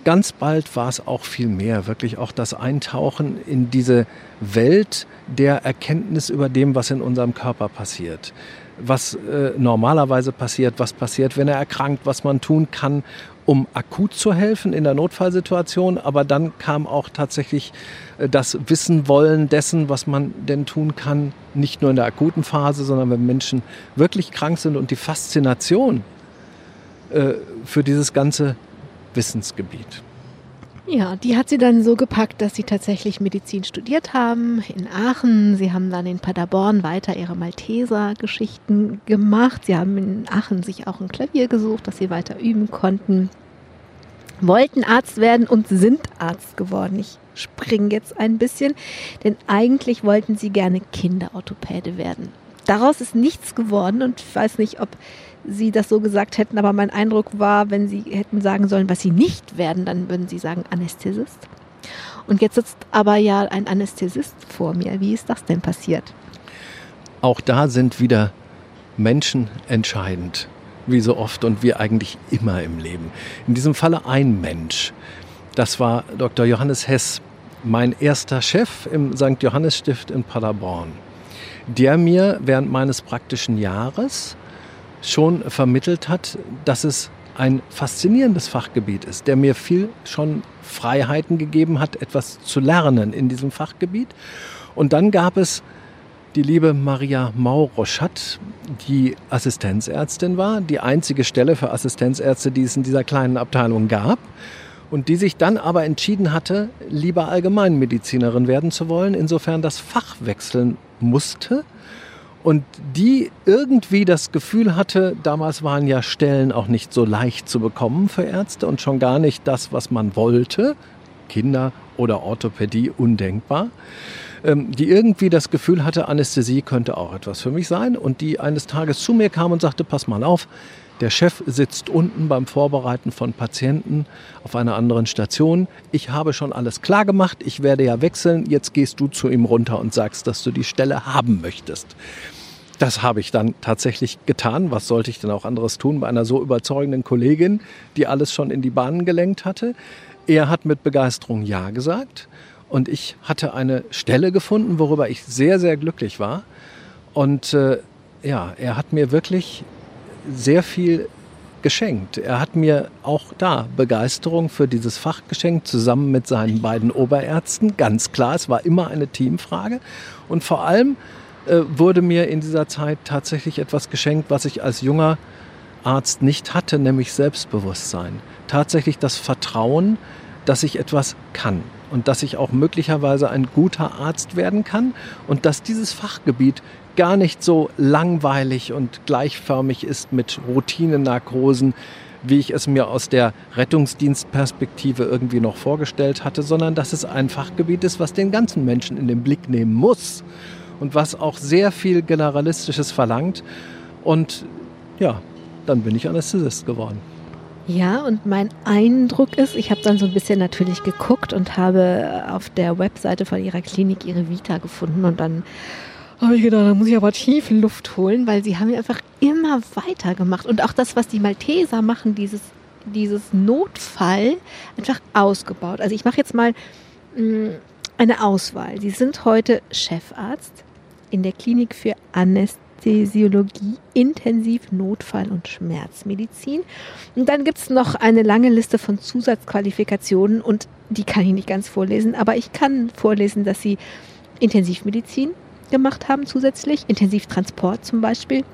ganz bald war es auch viel mehr, wirklich auch das Eintauchen in diese Welt der Erkenntnis über dem, was in unserem Körper passiert was äh, normalerweise passiert, was passiert, wenn er erkrankt, was man tun kann, um akut zu helfen in der Notfallsituation. Aber dann kam auch tatsächlich äh, das Wissen wollen dessen, was man denn tun kann, nicht nur in der akuten Phase, sondern wenn Menschen wirklich krank sind und die Faszination äh, für dieses ganze Wissensgebiet. Ja, die hat sie dann so gepackt, dass sie tatsächlich Medizin studiert haben in Aachen. Sie haben dann in Paderborn weiter ihre Malteser-Geschichten gemacht. Sie haben in Aachen sich auch ein Klavier gesucht, das sie weiter üben konnten. Wollten Arzt werden und sind Arzt geworden. Ich springe jetzt ein bisschen, denn eigentlich wollten sie gerne Kinderorthopäde werden. Daraus ist nichts geworden und ich weiß nicht, ob Sie das so gesagt hätten, aber mein Eindruck war, wenn Sie hätten sagen sollen, was Sie nicht werden, dann würden Sie sagen Anästhesist. Und jetzt sitzt aber ja ein Anästhesist vor mir. Wie ist das denn passiert? Auch da sind wieder Menschen entscheidend, wie so oft und wie eigentlich immer im Leben. In diesem Falle ein Mensch. Das war Dr. Johannes Hess, mein erster Chef im St. Johannes Stift in Paderborn, der mir während meines praktischen Jahres schon vermittelt hat, dass es ein faszinierendes Fachgebiet ist, der mir viel schon Freiheiten gegeben hat, etwas zu lernen in diesem Fachgebiet. Und dann gab es die liebe Maria Mauroschat, die Assistenzärztin war, die einzige Stelle für Assistenzärzte, die es in dieser kleinen Abteilung gab und die sich dann aber entschieden hatte, lieber Allgemeinmedizinerin werden zu wollen, insofern das Fach wechseln musste und die irgendwie das Gefühl hatte, damals waren ja Stellen auch nicht so leicht zu bekommen für Ärzte und schon gar nicht das, was man wollte, Kinder oder Orthopädie undenkbar, ähm, die irgendwie das Gefühl hatte, Anästhesie könnte auch etwas für mich sein. Und die eines Tages zu mir kam und sagte, pass mal auf, der Chef sitzt unten beim Vorbereiten von Patienten auf einer anderen Station. Ich habe schon alles klar gemacht. Ich werde ja wechseln. Jetzt gehst du zu ihm runter und sagst, dass du die Stelle haben möchtest. Das habe ich dann tatsächlich getan. Was sollte ich denn auch anderes tun bei einer so überzeugenden Kollegin, die alles schon in die Bahnen gelenkt hatte? Er hat mit Begeisterung Ja gesagt und ich hatte eine Stelle gefunden, worüber ich sehr, sehr glücklich war. Und äh, ja, er hat mir wirklich sehr viel geschenkt. Er hat mir auch da Begeisterung für dieses Fach geschenkt, zusammen mit seinen beiden Oberärzten. Ganz klar, es war immer eine Teamfrage. Und vor allem äh, wurde mir in dieser Zeit tatsächlich etwas geschenkt, was ich als junger Arzt nicht hatte, nämlich Selbstbewusstsein. Tatsächlich das Vertrauen, dass ich etwas kann und dass ich auch möglicherweise ein guter Arzt werden kann und dass dieses Fachgebiet gar nicht so langweilig und gleichförmig ist mit Routinenarkosen, wie ich es mir aus der Rettungsdienstperspektive irgendwie noch vorgestellt hatte, sondern dass es ein Fachgebiet ist, was den ganzen Menschen in den Blick nehmen muss und was auch sehr viel Generalistisches verlangt. Und ja, dann bin ich Anästhesist geworden. Ja, und mein Eindruck ist, ich habe dann so ein bisschen natürlich geguckt und habe auf der Webseite von ihrer Klinik ihre Vita gefunden und dann habe ich gedacht, da muss ich aber tief Luft holen, weil sie haben einfach immer weitergemacht und auch das, was die Malteser machen, dieses, dieses Notfall einfach ausgebaut. Also ich mache jetzt mal mh, mm, eine Auswahl. Sie sind heute Chefarzt in der Klinik für Anästhesiologie, Intensiv-, Notfall- und Schmerzmedizin. Und dann gibt es noch eine lange Liste von Zusatzqualifikationen und die kann ich nicht ganz vorlesen, aber ich kann vorlesen, dass sie Intensivmedizin gemacht haben zusätzlich, Intensivtransport zum Beispiel,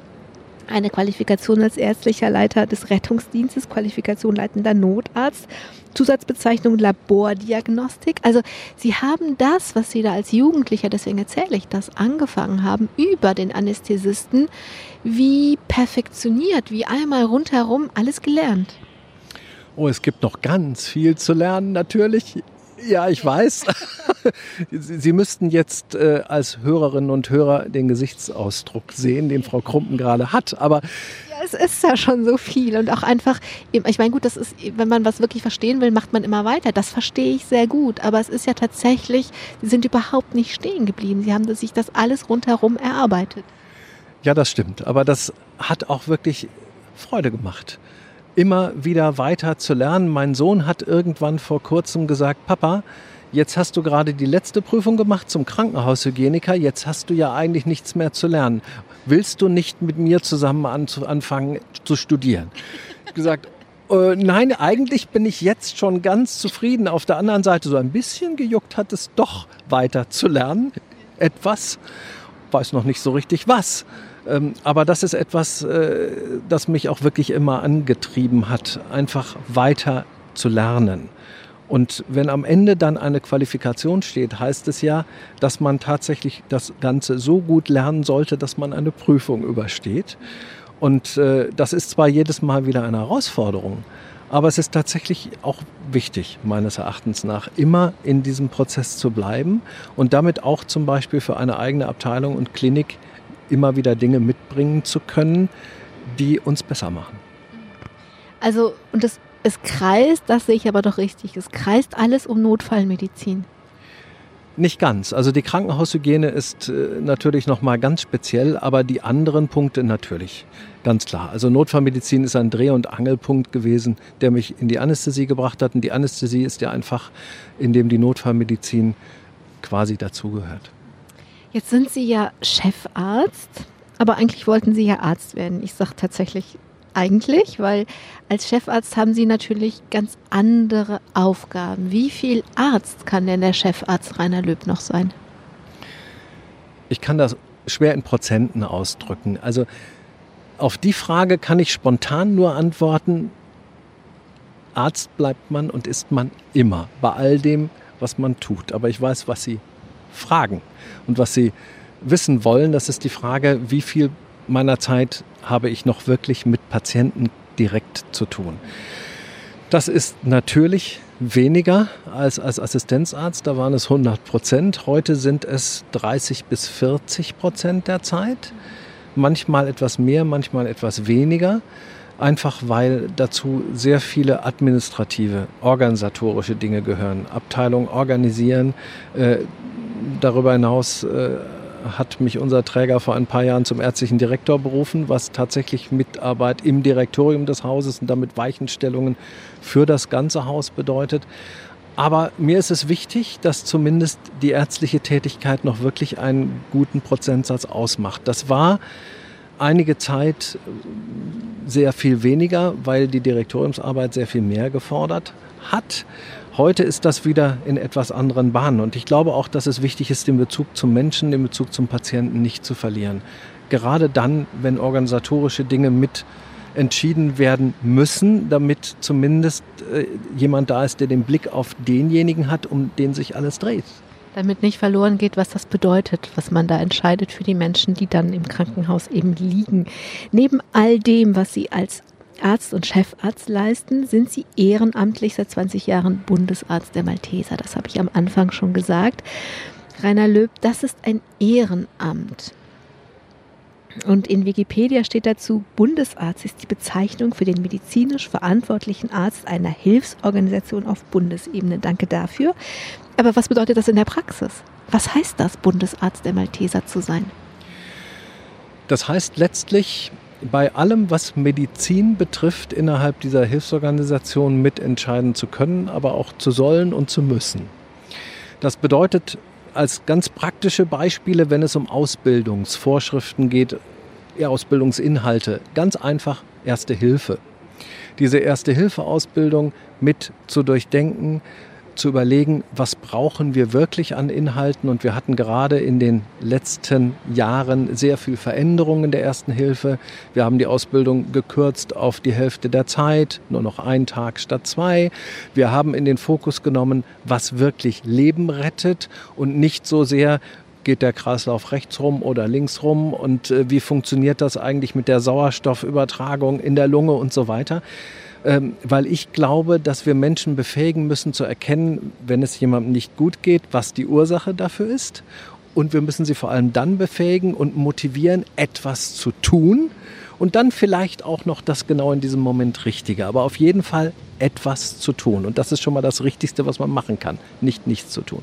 eine Qualifikation als ärztlicher Leiter des Rettungsdienstes, Qualifikation leitender Notarzt, Zusatzbezeichnung Labordiagnostik. Also Sie haben das, was Sie da als Jugendlicher, deswegen erzähle ich das, angefangen haben, über den Anästhesisten, wie perfektioniert, wie einmal rundherum alles gelernt. Oh, es gibt noch ganz viel zu lernen, natürlich. Ja, ich weiß. Sie müssten jetzt äh, als Hörerinnen und Hörer den Gesichtsausdruck sehen, den Frau Krumpen gerade hat. Aber ja, es ist ja schon so viel und auch einfach, ich meine, gut, das ist, wenn man was wirklich verstehen will, macht man immer weiter. Das verstehe ich sehr gut. Aber es ist ja tatsächlich, Sie sind überhaupt nicht stehen geblieben. Sie haben sich das alles rundherum erarbeitet. Ja, das stimmt. Aber das hat auch wirklich Freude gemacht immer wieder weiter zu lernen. Mein Sohn hat irgendwann vor kurzem gesagt, Papa, jetzt hast du gerade die letzte Prüfung gemacht zum Krankenhaushygieniker, jetzt hast du ja eigentlich nichts mehr zu lernen. Willst du nicht mit mir zusammen anfangen zu studieren? Gesagt, äh, nein, eigentlich bin ich jetzt schon ganz zufrieden. Auf der anderen Seite so ein bisschen gejuckt hat es doch weiter zu lernen. Etwas, weiß noch nicht so richtig was. Ähm, aber das ist etwas, äh, das mich auch wirklich immer angetrieben hat, einfach weiter zu lernen. Und wenn am Ende dann eine Qualifikation steht, heißt es ja, dass man tatsächlich das Ganze so gut lernen sollte, dass man eine Prüfung übersteht. Und äh, das ist zwar jedes Mal wieder eine Herausforderung, aber es ist tatsächlich auch wichtig, meines Erachtens nach, immer in diesem Prozess zu bleiben und damit auch zum Beispiel für eine eigene Abteilung und Klinik immer wieder Dinge mitbringen zu können, die uns besser machen. Also, und das, es kreist, das sehe ich aber doch richtig, es kreist alles um Notfallmedizin. Nicht ganz. Also die Krankenhaushygiene ist äh, natürlich noch mal ganz speziell, aber die anderen Punkte natürlich ganz klar. Also Notfallmedizin ist ein Dreh- und Angelpunkt gewesen, der mich in die Anästhesie gebracht hat. Und die Anästhesie ist ja einfach, in dem die Notfallmedizin quasi dazugehört. Jetzt sind Sie ja Chefarzt, aber eigentlich wollten Sie ja Arzt werden. Ich sage tatsächlich eigentlich, weil als Chefarzt haben Sie natürlich ganz andere Aufgaben. Wie viel Arzt kann denn der Chefarzt Rainer Löb noch sein? Ich kann das schwer in Prozenten ausdrücken. Also auf die Frage kann ich spontan nur antworten, Arzt bleibt man und ist man immer bei all dem, was man tut. Aber ich weiß, was Sie fragen und was sie wissen wollen. Das ist die Frage, wie viel meiner Zeit habe ich noch wirklich mit Patienten direkt zu tun. Das ist natürlich weniger als als Assistenzarzt. Da waren es 100 Prozent. Heute sind es 30 bis 40 Prozent der Zeit. Manchmal etwas mehr, manchmal etwas weniger. Einfach weil dazu sehr viele administrative, organisatorische Dinge gehören. Abteilung organisieren, äh, darüber hinaus äh, hat mich unser Träger vor ein paar Jahren zum ärztlichen Direktor berufen, was tatsächlich Mitarbeit im Direktorium des Hauses und damit Weichenstellungen für das ganze Haus bedeutet. Aber mir ist es wichtig, dass zumindest die ärztliche Tätigkeit noch wirklich einen guten Prozentsatz ausmacht. Das war einige Zeit sehr viel weniger, weil die Direktoriumsarbeit sehr viel mehr gefordert hat. Heute ist das wieder in etwas anderen Bahnen. Und ich glaube auch, dass es wichtig ist, den Bezug zum Menschen, den Bezug zum Patienten nicht zu verlieren. Gerade dann, wenn organisatorische Dinge mit entschieden werden müssen, damit zumindest äh, jemand da ist, der den Blick auf denjenigen hat, um den sich alles dreht. Damit nicht verloren geht, was das bedeutet, was man da entscheidet für die Menschen, die dann im Krankenhaus eben liegen. Neben all dem, was Sie als Arzt und Chefarzt leisten, sind Sie ehrenamtlich seit 20 Jahren Bundesarzt der Malteser. Das habe ich am Anfang schon gesagt. Rainer Löb, das ist ein Ehrenamt. Und in Wikipedia steht dazu, Bundesarzt ist die Bezeichnung für den medizinisch verantwortlichen Arzt einer Hilfsorganisation auf Bundesebene. Danke dafür. Aber was bedeutet das in der Praxis? Was heißt das, Bundesarzt der Malteser zu sein? Das heißt letztlich, bei allem, was Medizin betrifft, innerhalb dieser Hilfsorganisation mitentscheiden zu können, aber auch zu sollen und zu müssen. Das bedeutet als ganz praktische Beispiele, wenn es um Ausbildungsvorschriften geht, Ausbildungsinhalte, ganz einfach Erste Hilfe. Diese Erste-Hilfe-Ausbildung mit zu durchdenken, zu überlegen, was brauchen wir wirklich an Inhalten. Und wir hatten gerade in den letzten Jahren sehr viel Veränderungen der Ersten Hilfe. Wir haben die Ausbildung gekürzt auf die Hälfte der Zeit, nur noch einen Tag statt zwei. Wir haben in den Fokus genommen, was wirklich Leben rettet und nicht so sehr, geht der Kreislauf rechts rum oder links rum und äh, wie funktioniert das eigentlich mit der Sauerstoffübertragung in der Lunge und so weiter. Ähm, weil ich glaube, dass wir Menschen befähigen müssen zu erkennen, wenn es jemandem nicht gut geht, was die Ursache dafür ist. Und wir müssen sie vor allem dann befähigen und motivieren, etwas zu tun und dann vielleicht auch noch das genau in diesem Moment Richtige. Aber auf jeden Fall etwas zu tun. Und das ist schon mal das Richtigste, was man machen kann, nicht nichts zu tun.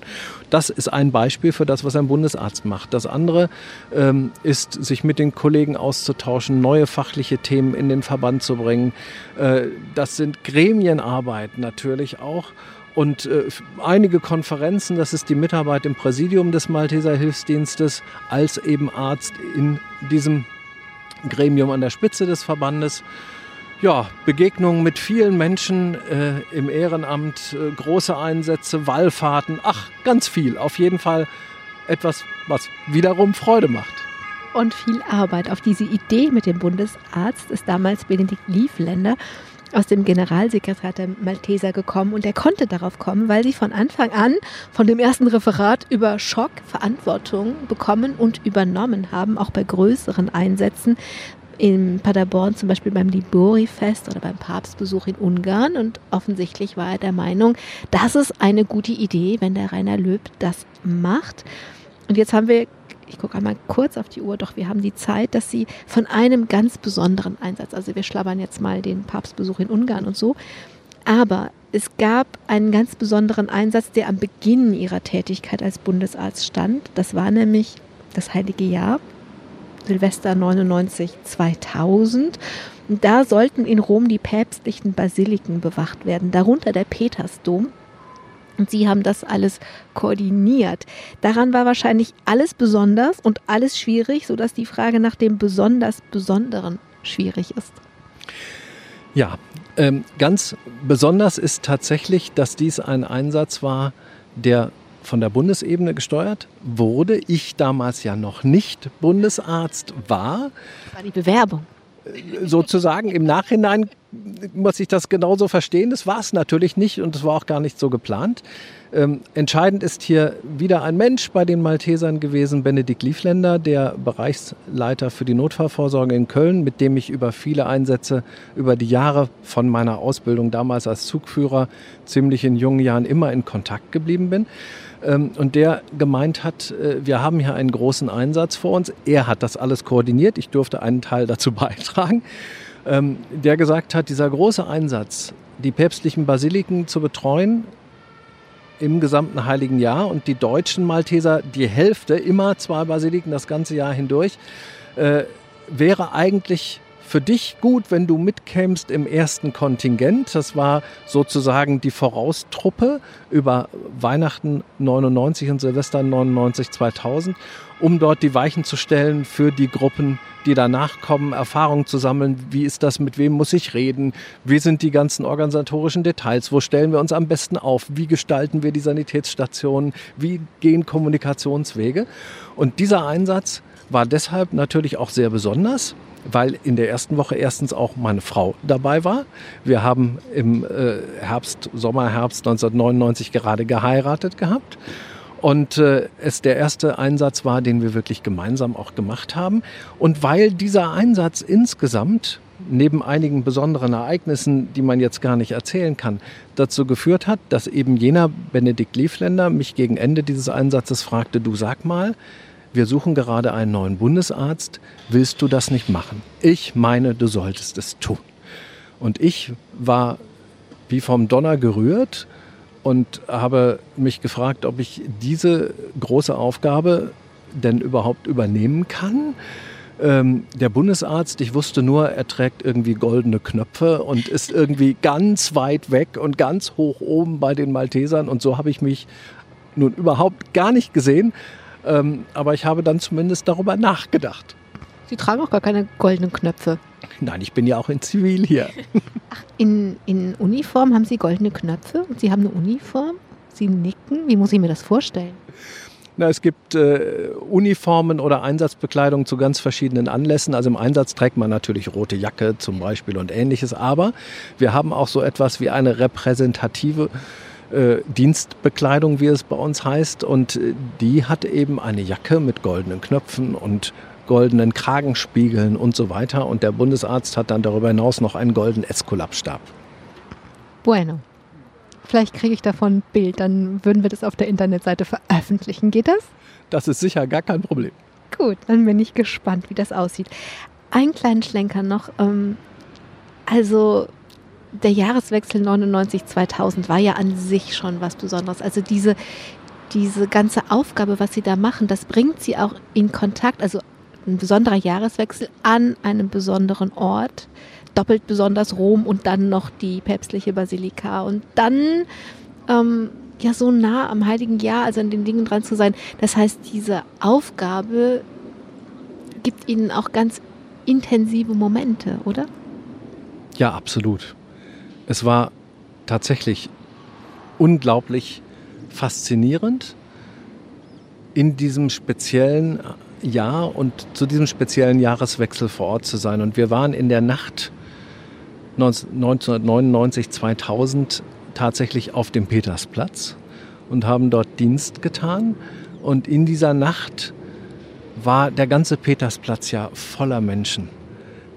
Das ist ein Beispiel für das, was ein Bundesarzt macht. Das andere ähm, ist, sich mit den Kollegen auszutauschen, neue fachliche Themen in den Verband zu bringen. Äh, das sind Gremienarbeit natürlich auch und äh, einige Konferenzen, das ist die Mitarbeit im Präsidium des Malteser Hilfsdienstes als eben Arzt in diesem Gremium an der Spitze des Verbandes. Ja, Begegnungen mit vielen Menschen äh, im Ehrenamt, äh, große Einsätze, Wallfahrten, ach, ganz viel. Auf jeden Fall etwas, was wiederum Freude macht. Und viel Arbeit. Auf diese Idee mit dem Bundesarzt ist damals Benedikt Liefländer aus dem Generalsekretariat der Malteser gekommen und er konnte darauf kommen, weil sie von Anfang an von dem ersten Referat über Schock Verantwortung bekommen und übernommen haben, auch bei größeren Einsätzen. In Paderborn zum Beispiel beim Libori-Fest oder beim Papstbesuch in Ungarn und offensichtlich war er der Meinung, das ist eine gute Idee, wenn der Rainer Löb das macht. Und jetzt haben wir ich gucke einmal kurz auf die Uhr, doch wir haben die Zeit, dass sie von einem ganz besonderen Einsatz, also wir schlabbern jetzt mal den Papstbesuch in Ungarn und so, aber es gab einen ganz besonderen Einsatz, der am Beginn ihrer Tätigkeit als Bundesarzt stand. Das war nämlich das Heilige Jahr, Silvester 99 2000. Und da sollten in Rom die päpstlichen Basiliken bewacht werden, darunter der Petersdom. Und sie haben das alles koordiniert. Daran war wahrscheinlich alles besonders und alles schwierig, sodass die Frage nach dem besonders Besonderen schwierig ist. Ja, ähm, ganz besonders ist tatsächlich, dass dies ein Einsatz war, der von der Bundesebene gesteuert wurde. Ich damals ja noch nicht Bundesarzt war. Das war die Bewerbung sozusagen im Nachhinein muss ich das genauso verstehen. Das war es natürlich nicht und es war auch gar nicht so geplant. Ähm, entscheidend ist hier wieder ein Mensch bei den Maltesern gewesen, Benedikt Liefländer, der Bereichsleiter für die Notfallvorsorge in Köln, mit dem ich über viele Einsätze über die Jahre von meiner Ausbildung damals als Zugführer ziemlich in jungen Jahren immer in Kontakt geblieben bin. Ähm, und der gemeint hat, äh, wir haben hier einen großen Einsatz vor uns. Er hat das alles koordiniert. Ich durfte einen Teil dazu beitragen. Ähm, der gesagt hat, dieser große Einsatz, die päpstlichen Basiliken zu betreuen im gesamten Heiligen Jahr und die deutschen Malteser die Hälfte, immer zwei Basiliken das ganze Jahr hindurch, äh, wäre eigentlich für dich gut, wenn du mitkämst im ersten Kontingent. Das war sozusagen die Voraustruppe über Weihnachten 99 und Silvester 99 2000, um dort die Weichen zu stellen für die Gruppen, die danach kommen, Erfahrungen zu sammeln. Wie ist das? Mit wem muss ich reden? Wie sind die ganzen organisatorischen Details? Wo stellen wir uns am besten auf? Wie gestalten wir die Sanitätsstationen? Wie gehen Kommunikationswege? Und dieser Einsatz war deshalb natürlich auch sehr besonders, weil in der ersten Woche erstens auch meine Frau dabei war. Wir haben im äh, Herbst, Sommer, Herbst 1999 gerade geheiratet gehabt. Und äh, es der erste Einsatz war, den wir wirklich gemeinsam auch gemacht haben. Und weil dieser Einsatz insgesamt neben einigen besonderen Ereignissen, die man jetzt gar nicht erzählen kann, dazu geführt hat, dass eben jener Benedikt Liefländer mich gegen Ende dieses Einsatzes fragte, du sag mal, wir suchen gerade einen neuen Bundesarzt, willst du das nicht machen? Ich meine, du solltest es tun. Und ich war wie vom Donner gerührt und habe mich gefragt, ob ich diese große Aufgabe denn überhaupt übernehmen kann. Ähm, der Bundesarzt, ich wusste nur, er trägt irgendwie goldene Knöpfe und ist irgendwie ganz weit weg und ganz hoch oben bei den Maltesern. Und so habe ich mich nun überhaupt gar nicht gesehen. Ähm, aber ich habe dann zumindest darüber nachgedacht. Sie tragen auch gar keine goldenen Knöpfe. Nein, ich bin ja auch in Zivil hier. Ach, in, in Uniform haben Sie goldene Knöpfe und Sie haben eine Uniform? Sie nicken? Wie muss ich mir das vorstellen? Na, es gibt äh, Uniformen oder Einsatzbekleidung zu ganz verschiedenen Anlässen. Also im Einsatz trägt man natürlich rote Jacke zum Beispiel und ähnliches. Aber wir haben auch so etwas wie eine repräsentative äh, Dienstbekleidung, wie es bei uns heißt. Und äh, die hat eben eine Jacke mit goldenen Knöpfen und goldenen Kragenspiegeln und so weiter. Und der Bundesarzt hat dann darüber hinaus noch einen goldenen Eskulapstab. Bueno. Vielleicht kriege ich davon ein Bild, dann würden wir das auf der Internetseite veröffentlichen. Geht das? Das ist sicher gar kein Problem. Gut, dann bin ich gespannt, wie das aussieht. Einen kleinen Schlenker noch. Ähm, also der Jahreswechsel 99-2000 war ja an sich schon was Besonderes. Also diese, diese ganze Aufgabe, was Sie da machen, das bringt Sie auch in Kontakt, also ein besonderer Jahreswechsel an einem besonderen Ort, doppelt besonders Rom und dann noch die päpstliche Basilika und dann ähm, ja so nah am Heiligen Jahr, also an den Dingen dran zu sein. Das heißt, diese Aufgabe gibt Ihnen auch ganz intensive Momente, oder? Ja, absolut. Es war tatsächlich unglaublich faszinierend, in diesem speziellen Jahr und zu diesem speziellen Jahreswechsel vor Ort zu sein. Und wir waren in der Nacht 1999, 2000 tatsächlich auf dem Petersplatz und haben dort Dienst getan. Und in dieser Nacht war der ganze Petersplatz ja voller Menschen.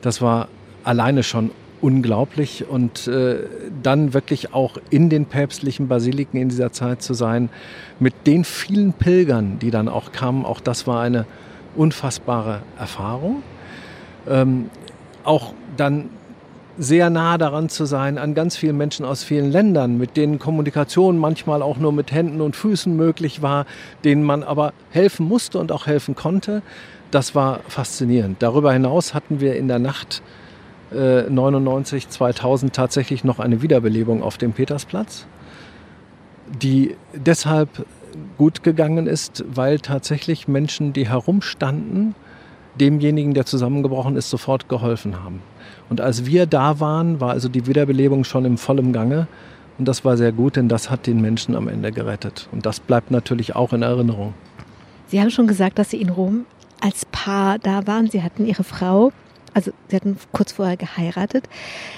Das war alleine schon unglaublich. Und äh, dann wirklich auch in den päpstlichen Basiliken in dieser Zeit zu sein, mit den vielen Pilgern, die dann auch kamen, auch das war eine unfassbare Erfahrung. Ähm, auch dann sehr nah daran zu sein an ganz vielen Menschen aus vielen Ländern, mit denen Kommunikation manchmal auch nur mit Händen und Füßen möglich war, denen man aber helfen musste und auch helfen konnte. Das war faszinierend. Darüber hinaus hatten wir in der Nacht 99, äh, 2000 tatsächlich noch eine Wiederbelebung auf dem Petersplatz, die deshalb gut gegangen ist, weil tatsächlich Menschen, die herumstanden, demjenigen, der zusammengebrochen ist, sofort geholfen haben. Und als wir da waren, war also die Wiederbelebung schon im vollen Gange. Und das war sehr gut, denn das hat den Menschen am Ende gerettet. Und das bleibt natürlich auch in Erinnerung. Sie haben schon gesagt, dass Sie in Rom als Paar da waren. Sie hatten Ihre Frau also sie hatten kurz vorher geheiratet.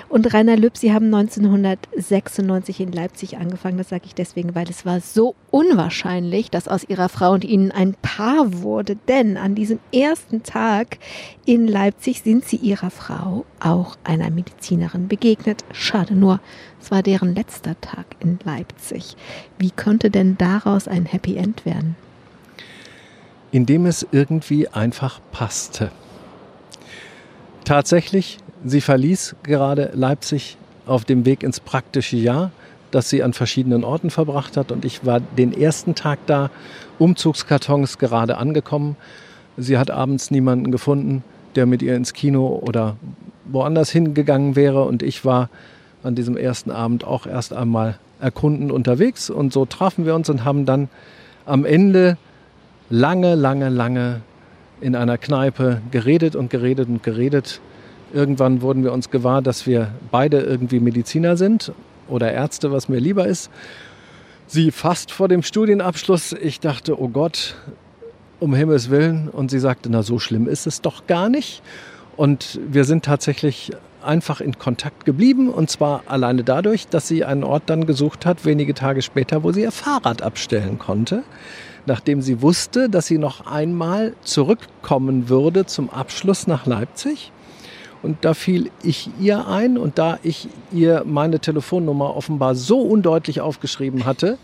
Und Rainer Lüb, sie haben 1996 in Leipzig angefangen. Das sage ich deswegen, weil es war so unwahrscheinlich, dass aus ihrer Frau und ihnen ein Paar wurde. Denn an diesem ersten Tag in Leipzig sind sie ihrer Frau auch einer Medizinerin begegnet. Schade nur, es war deren letzter Tag in Leipzig. Wie könnte denn daraus ein Happy End werden? Indem es irgendwie einfach passte. Tatsächlich, sie verließ gerade Leipzig auf dem Weg ins praktische Jahr, das sie an verschiedenen Orten verbracht hat. Und ich war den ersten Tag da, Umzugskartons gerade angekommen. Sie hat abends niemanden gefunden, der mit ihr ins Kino oder woanders hingegangen wäre und ich war an diesem ersten Abend auch erst einmal erkundend unterwegs und so trafen wir uns und haben dann am Ende lange, lange, lange in einer Kneipe geredet und geredet und geredet. Irgendwann wurden wir uns gewahr, dass wir beide irgendwie Mediziner sind oder Ärzte, was mir lieber ist. Sie fast vor dem Studienabschluss. Ich dachte, oh Gott, um Himmels Willen. Und sie sagte, na so schlimm ist es doch gar nicht. Und wir sind tatsächlich einfach in Kontakt geblieben. Und zwar alleine dadurch, dass sie einen Ort dann gesucht hat, wenige Tage später, wo sie ihr Fahrrad abstellen konnte. Nachdem sie wusste, dass sie noch einmal zurückkommen würde zum Abschluss nach Leipzig. Und da fiel ich ihr ein und da ich ihr meine Telefonnummer offenbar so undeutlich aufgeschrieben hatte,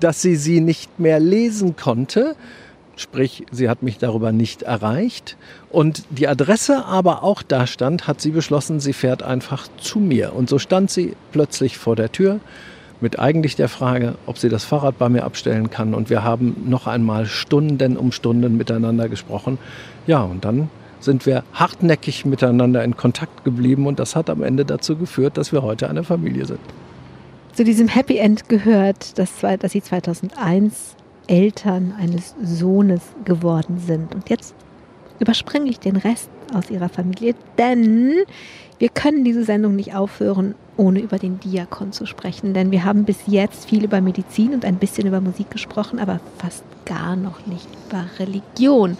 dass sie sie nicht mehr lesen konnte, Sprich, sie hat mich darüber nicht erreicht. Und die Adresse aber auch da stand, hat sie beschlossen, sie fährt einfach zu mir. Und so stand sie plötzlich vor der Tür mit eigentlich der Frage, ob sie das Fahrrad bei mir abstellen kann. Und wir haben noch einmal Stunden um Stunden miteinander gesprochen. Ja, und dann sind wir hartnäckig miteinander in Kontakt geblieben und das hat am Ende dazu geführt, dass wir heute eine Familie sind. Zu diesem Happy End gehört, dass, dass sie 2001 Eltern eines Sohnes geworden sind. Und jetzt überspringe ich den Rest aus ihrer Familie, denn wir können diese Sendung nicht aufhören, ohne über den Diakon zu sprechen. Denn wir haben bis jetzt viel über Medizin und ein bisschen über Musik gesprochen, aber fast gar noch nicht über Religion.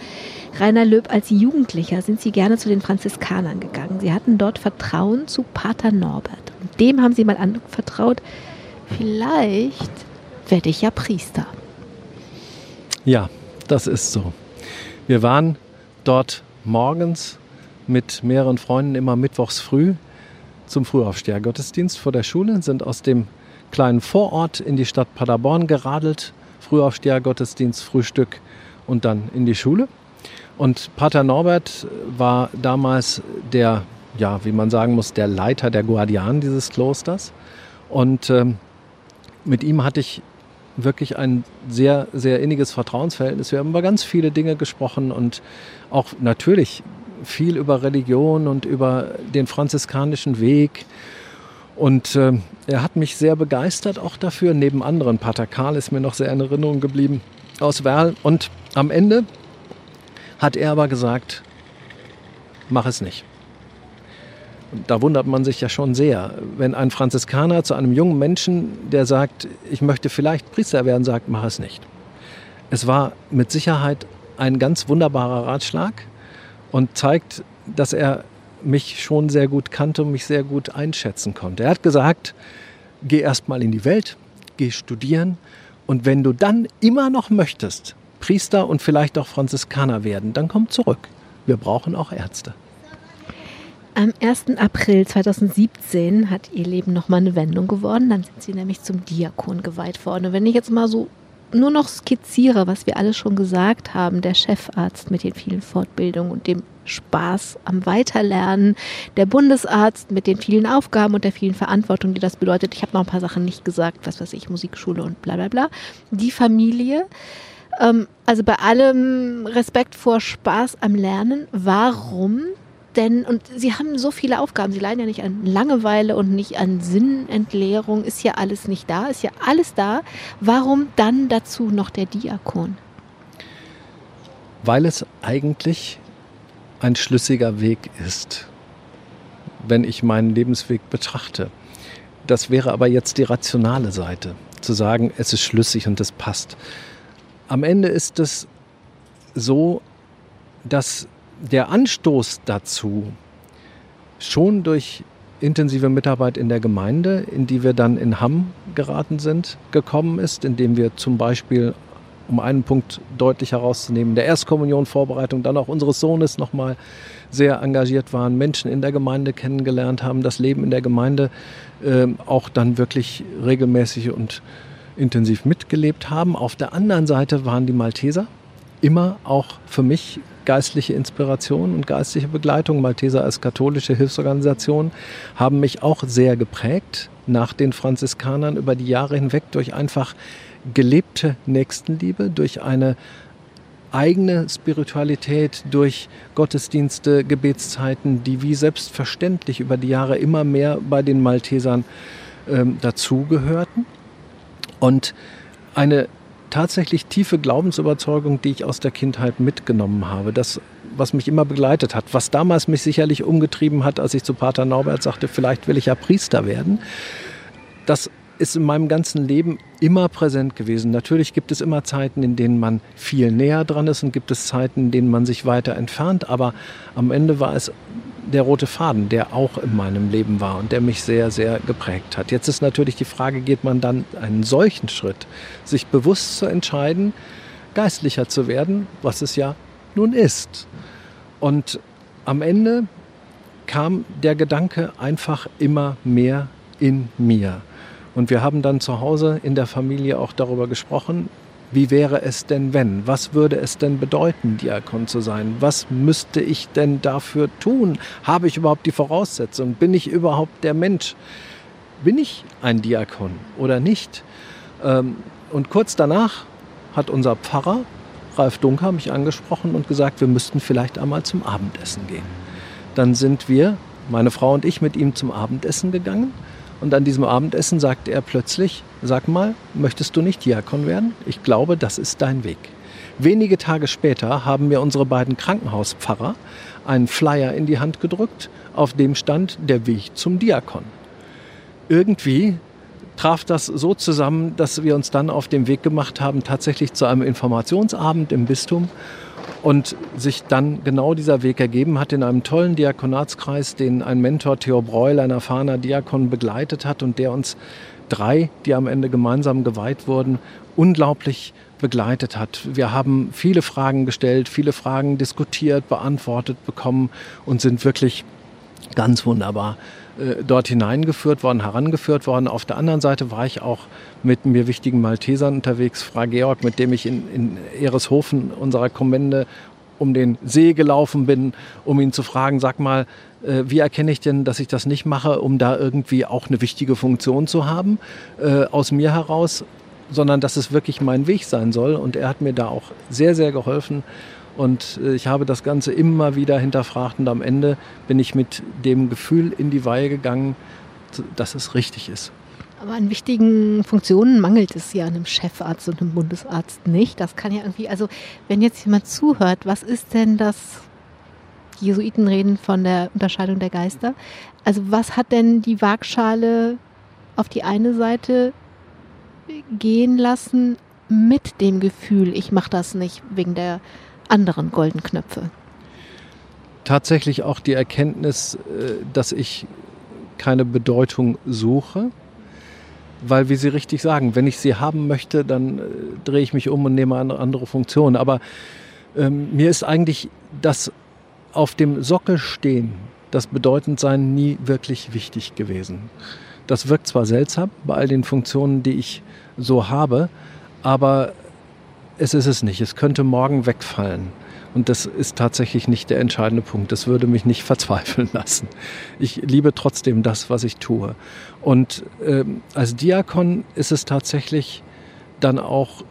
Rainer Löb, als Jugendlicher sind Sie gerne zu den Franziskanern gegangen. Sie hatten dort Vertrauen zu Pater Norbert. Und dem haben Sie mal anvertraut, vielleicht werde ich ja Priester. Ja, das ist so. Wir waren dort morgens mit mehreren Freunden immer mittwochs früh zum Frühaufstehergottesdienst vor der Schule, sind aus dem kleinen Vorort in die Stadt Paderborn geradelt, Frühaufstehergottesdienst, Frühstück und dann in die Schule. Und Pater Norbert war damals der, ja, wie man sagen muss, der Leiter der Guardianen dieses Klosters. Und ähm, mit ihm hatte ich wirklich ein sehr, sehr inniges Vertrauensverhältnis. Wir haben über ganz viele Dinge gesprochen und auch natürlich viel über Religion und über den franziskanischen Weg. Und äh, er hat mich sehr begeistert auch dafür. Neben anderen, Pater Karl ist mir noch sehr in Erinnerung geblieben aus Werl. Und am Ende hat er aber gesagt, mach es nicht da wundert man sich ja schon sehr, wenn ein Franziskaner zu einem jungen Menschen, der sagt, ich möchte vielleicht Priester werden, sagt, mach es nicht. Es war mit Sicherheit ein ganz wunderbarer Ratschlag und zeigt, dass er mich schon sehr gut kannte und mich sehr gut einschätzen konnte. Er hat gesagt, geh erst mal in die Welt, geh studieren und wenn du dann immer noch möchtest, Priester und vielleicht auch Franziskaner werden, dann komm zurück. Wir brauchen auch Ärzte. Am 1. April 2017 hat ihr Leben nochmal eine Wendung geworden. Dann sind sie nämlich zum Diakon geweiht worden. Und wenn ich jetzt mal so nur noch skizziere, was wir alles schon gesagt haben, der Chefarzt mit den vielen Fortbildungen und dem Spaß am Weiterlernen, der Bundesarzt mit den vielen Aufgaben und der vielen Verantwortung, die das bedeutet. Ich habe noch ein paar Sachen nicht gesagt, was weiß ich, Musikschule und bla bla bla. Die Familie. Ähm, also bei allem Respekt vor Spaß am Lernen, warum denn, und sie haben so viele Aufgaben, sie leiden ja nicht an Langeweile und nicht an Sinnentleerung, ist ja alles nicht da, ist ja alles da. Warum dann dazu noch der Diakon? Weil es eigentlich ein schlüssiger Weg ist, wenn ich meinen Lebensweg betrachte. Das wäre aber jetzt die rationale Seite, zu sagen, es ist schlüssig und es passt. Am Ende ist es so, dass der Anstoß dazu schon durch intensive Mitarbeit in der Gemeinde, in die wir dann in Hamm geraten sind, gekommen ist, indem wir zum Beispiel, um einen Punkt deutlich herauszunehmen, der Erstkommunion Vorbereitung dann auch unseres Sohnes nochmal sehr engagiert waren, Menschen in der Gemeinde kennengelernt haben, das Leben in der Gemeinde äh, auch dann wirklich regelmäßig und intensiv mitgelebt haben. Auf der anderen Seite waren die Malteser immer auch für mich geistliche Inspiration und geistliche Begleitung. Malteser als katholische Hilfsorganisation haben mich auch sehr geprägt nach den Franziskanern über die Jahre hinweg durch einfach gelebte Nächstenliebe, durch eine eigene Spiritualität, durch Gottesdienste, Gebetszeiten, die wie selbstverständlich über die Jahre immer mehr bei den Maltesern ähm, dazugehörten. Und eine tatsächlich tiefe Glaubensüberzeugung, die ich aus der Kindheit mitgenommen habe. Das, was mich immer begleitet hat, was damals mich sicherlich umgetrieben hat, als ich zu Pater Norbert sagte, vielleicht will ich ja Priester werden. Das ist in meinem ganzen Leben immer präsent gewesen. Natürlich gibt es immer Zeiten, in denen man viel näher dran ist und gibt es Zeiten, in denen man sich weiter entfernt. Aber am Ende war es der rote Faden, der auch in meinem Leben war und der mich sehr, sehr geprägt hat. Jetzt ist natürlich die Frage, geht man dann einen solchen Schritt, sich bewusst zu entscheiden, geistlicher zu werden, was es ja nun ist. Und am Ende kam der Gedanke einfach immer mehr in mir. Und wir haben dann zu Hause in der Familie auch darüber gesprochen, wie wäre es denn, wenn? Was würde es denn bedeuten, Diakon zu sein? Was müsste ich denn dafür tun? Habe ich überhaupt die Voraussetzung? Bin ich überhaupt der Mensch? Bin ich ein Diakon oder nicht? Ähm, und kurz danach hat unser Pfarrer, Ralf Dunker, mich angesprochen und gesagt, wir müssten vielleicht einmal zum Abendessen gehen. Dann sind wir, meine Frau und ich, mit ihm zum Abendessen gegangen und an diesem Abendessen sagte er plötzlich, sag mal, möchtest du nicht Diakon werden? Ich glaube, das ist dein Weg. Wenige Tage später haben mir unsere beiden Krankenhauspfarrer einen Flyer in die Hand gedrückt, auf dem stand der Weg zum Diakon. Irgendwie traf das so zusammen, dass wir uns dann auf den Weg gemacht haben, tatsächlich zu einem Informationsabend im Bistum und sich dann genau dieser Weg ergeben hat in einem tollen Diakonatskreis, den ein Mentor Theo Breul, ein erfahrener Diakon, begleitet hat und der uns drei, die am Ende gemeinsam geweiht wurden, unglaublich begleitet hat. Wir haben viele Fragen gestellt, viele Fragen diskutiert, beantwortet bekommen und sind wirklich ganz wunderbar äh, dort hineingeführt worden, herangeführt worden. Auf der anderen Seite war ich auch mit mir wichtigen Maltesern unterwegs, Frau Georg, mit dem ich in, in Ereshofen unserer Kommende um den See gelaufen bin, um ihn zu fragen, sag mal, äh, wie erkenne ich denn, dass ich das nicht mache, um da irgendwie auch eine wichtige Funktion zu haben, äh, aus mir heraus, sondern dass es wirklich mein Weg sein soll. Und er hat mir da auch sehr, sehr geholfen. Und äh, ich habe das Ganze immer wieder hinterfragt und am Ende bin ich mit dem Gefühl in die Weihe gegangen, dass es richtig ist. Aber an wichtigen Funktionen mangelt es ja einem Chefarzt und einem Bundesarzt nicht. Das kann ja irgendwie, also wenn jetzt jemand zuhört, was ist denn das? Jesuiten reden von der Unterscheidung der Geister. Also was hat denn die Waagschale auf die eine Seite gehen lassen mit dem Gefühl, ich mache das nicht wegen der anderen goldenen Knöpfe? Tatsächlich auch die Erkenntnis, äh, dass ich keine Bedeutung suche, weil, wie Sie richtig sagen, wenn ich sie haben möchte, dann äh, drehe ich mich um und nehme eine andere Funktion. Aber ähm, mir ist eigentlich das auf dem Sockel stehen, das Bedeutendsein nie wirklich wichtig gewesen. Das wirkt zwar seltsam bei all den Funktionen, die ich so habe, aber es ist es nicht. Es könnte morgen wegfallen. Und das ist tatsächlich nicht der entscheidende Punkt. Das würde mich nicht verzweifeln lassen. Ich liebe trotzdem das, was ich tue. Und ähm, als Diakon ist es tatsächlich dann auch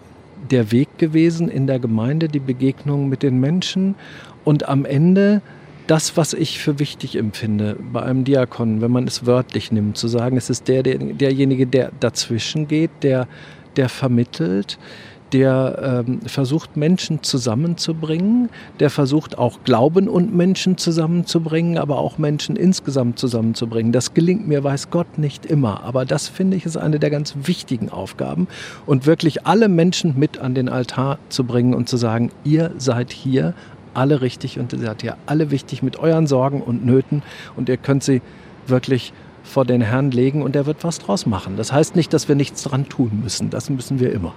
der Weg gewesen in der Gemeinde, die Begegnung mit den Menschen und am Ende das, was ich für wichtig empfinde bei einem Diakon, wenn man es wörtlich nimmt, zu sagen, es ist der, der derjenige, der dazwischen geht, der, der vermittelt, der ähm, versucht, Menschen zusammenzubringen, der versucht auch Glauben und Menschen zusammenzubringen, aber auch Menschen insgesamt zusammenzubringen. Das gelingt mir, weiß Gott, nicht immer, aber das finde ich ist eine der ganz wichtigen Aufgaben und wirklich alle Menschen mit an den Altar zu bringen und zu sagen, ihr seid hier alle richtig und ihr seid hier alle wichtig mit euren Sorgen und Nöten und ihr könnt sie wirklich vor den Herrn legen und er wird was draus machen. Das heißt nicht, dass wir nichts dran tun müssen. Das müssen wir immer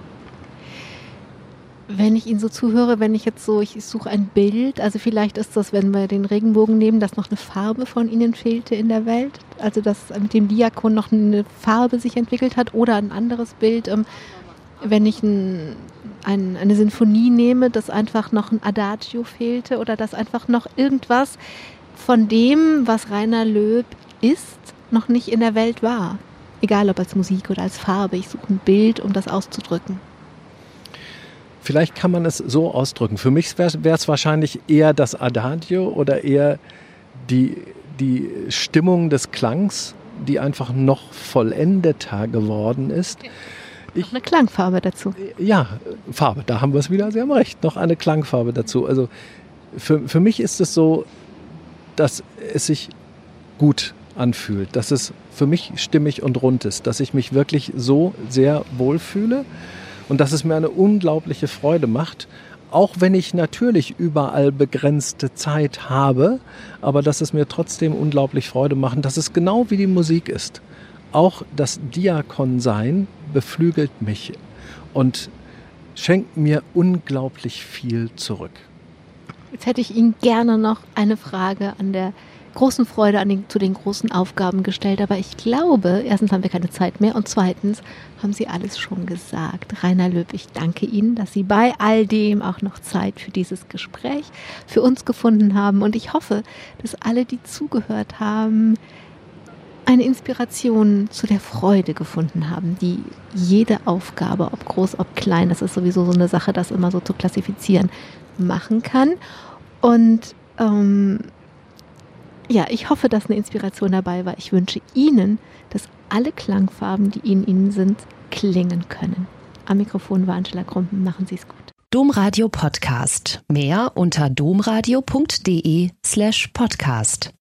wenn ich Ihnen so zuhöre, wenn ich jetzt so, ich suche ein Bild, also vielleicht ist das, wenn wir den Regenbogen nehmen, dass noch eine Farbe von Ihnen fehlte in der Welt, also dass mit dem Diakon noch eine Farbe sich entwickelt hat oder ein anderes Bild, ähm, wenn ich ein, ein, eine Sinfonie nehme, dass einfach noch ein Adagio fehlte oder dass einfach noch irgendwas von dem, was Rainer Löb ist, noch nicht in der Welt war. Egal ob als Musik oder als Farbe, ich suche ein Bild, um das auszudrücken. Vielleicht kann man es so ausdrücken. Für mich wäre es wahrscheinlich eher das Adagio oder eher die, die Stimmung des Klangs, die einfach noch vollendeter geworden ist. Ich, eine Klangfarbe dazu. Ja, Farbe, da haben wir es wieder, Sie haben recht, noch eine Klangfarbe dazu. Also für, für mich ist es so, dass es sich gut anfühlt, dass es für mich stimmig und rund ist, dass ich mich wirklich so sehr wohlfühle und dass es mir eine unglaubliche Freude macht, auch wenn ich natürlich überall begrenzte Zeit habe, aber dass es mir trotzdem unglaublich Freude macht, dass es genau wie die Musik ist. Auch das Diakonsein beflügelt mich und schenkt mir unglaublich viel zurück. Jetzt hätte ich Ihnen gerne noch eine Frage an der großen Freude an den, zu den großen Aufgaben gestellt. Aber ich glaube, erstens haben wir keine Zeit mehr und zweitens haben Sie alles schon gesagt. Rainer Löb, ich danke Ihnen, dass Sie bei all dem auch noch Zeit für dieses Gespräch für uns gefunden haben. Und ich hoffe, dass alle, die zugehört haben, eine Inspiration zu der Freude gefunden haben, die jede Aufgabe, ob groß, ob klein, das ist sowieso so eine Sache, das immer so zu klassifizieren, machen kann. Und ähm, ja, ich hoffe, dass eine Inspiration dabei war. Ich wünsche Ihnen, dass alle Klangfarben, die in Ihnen sind, klingen können. Am Mikrofon war Angela Krumpen. Machen Sie es gut. Domradio Podcast. Mehr unter domradio.de slash podcast.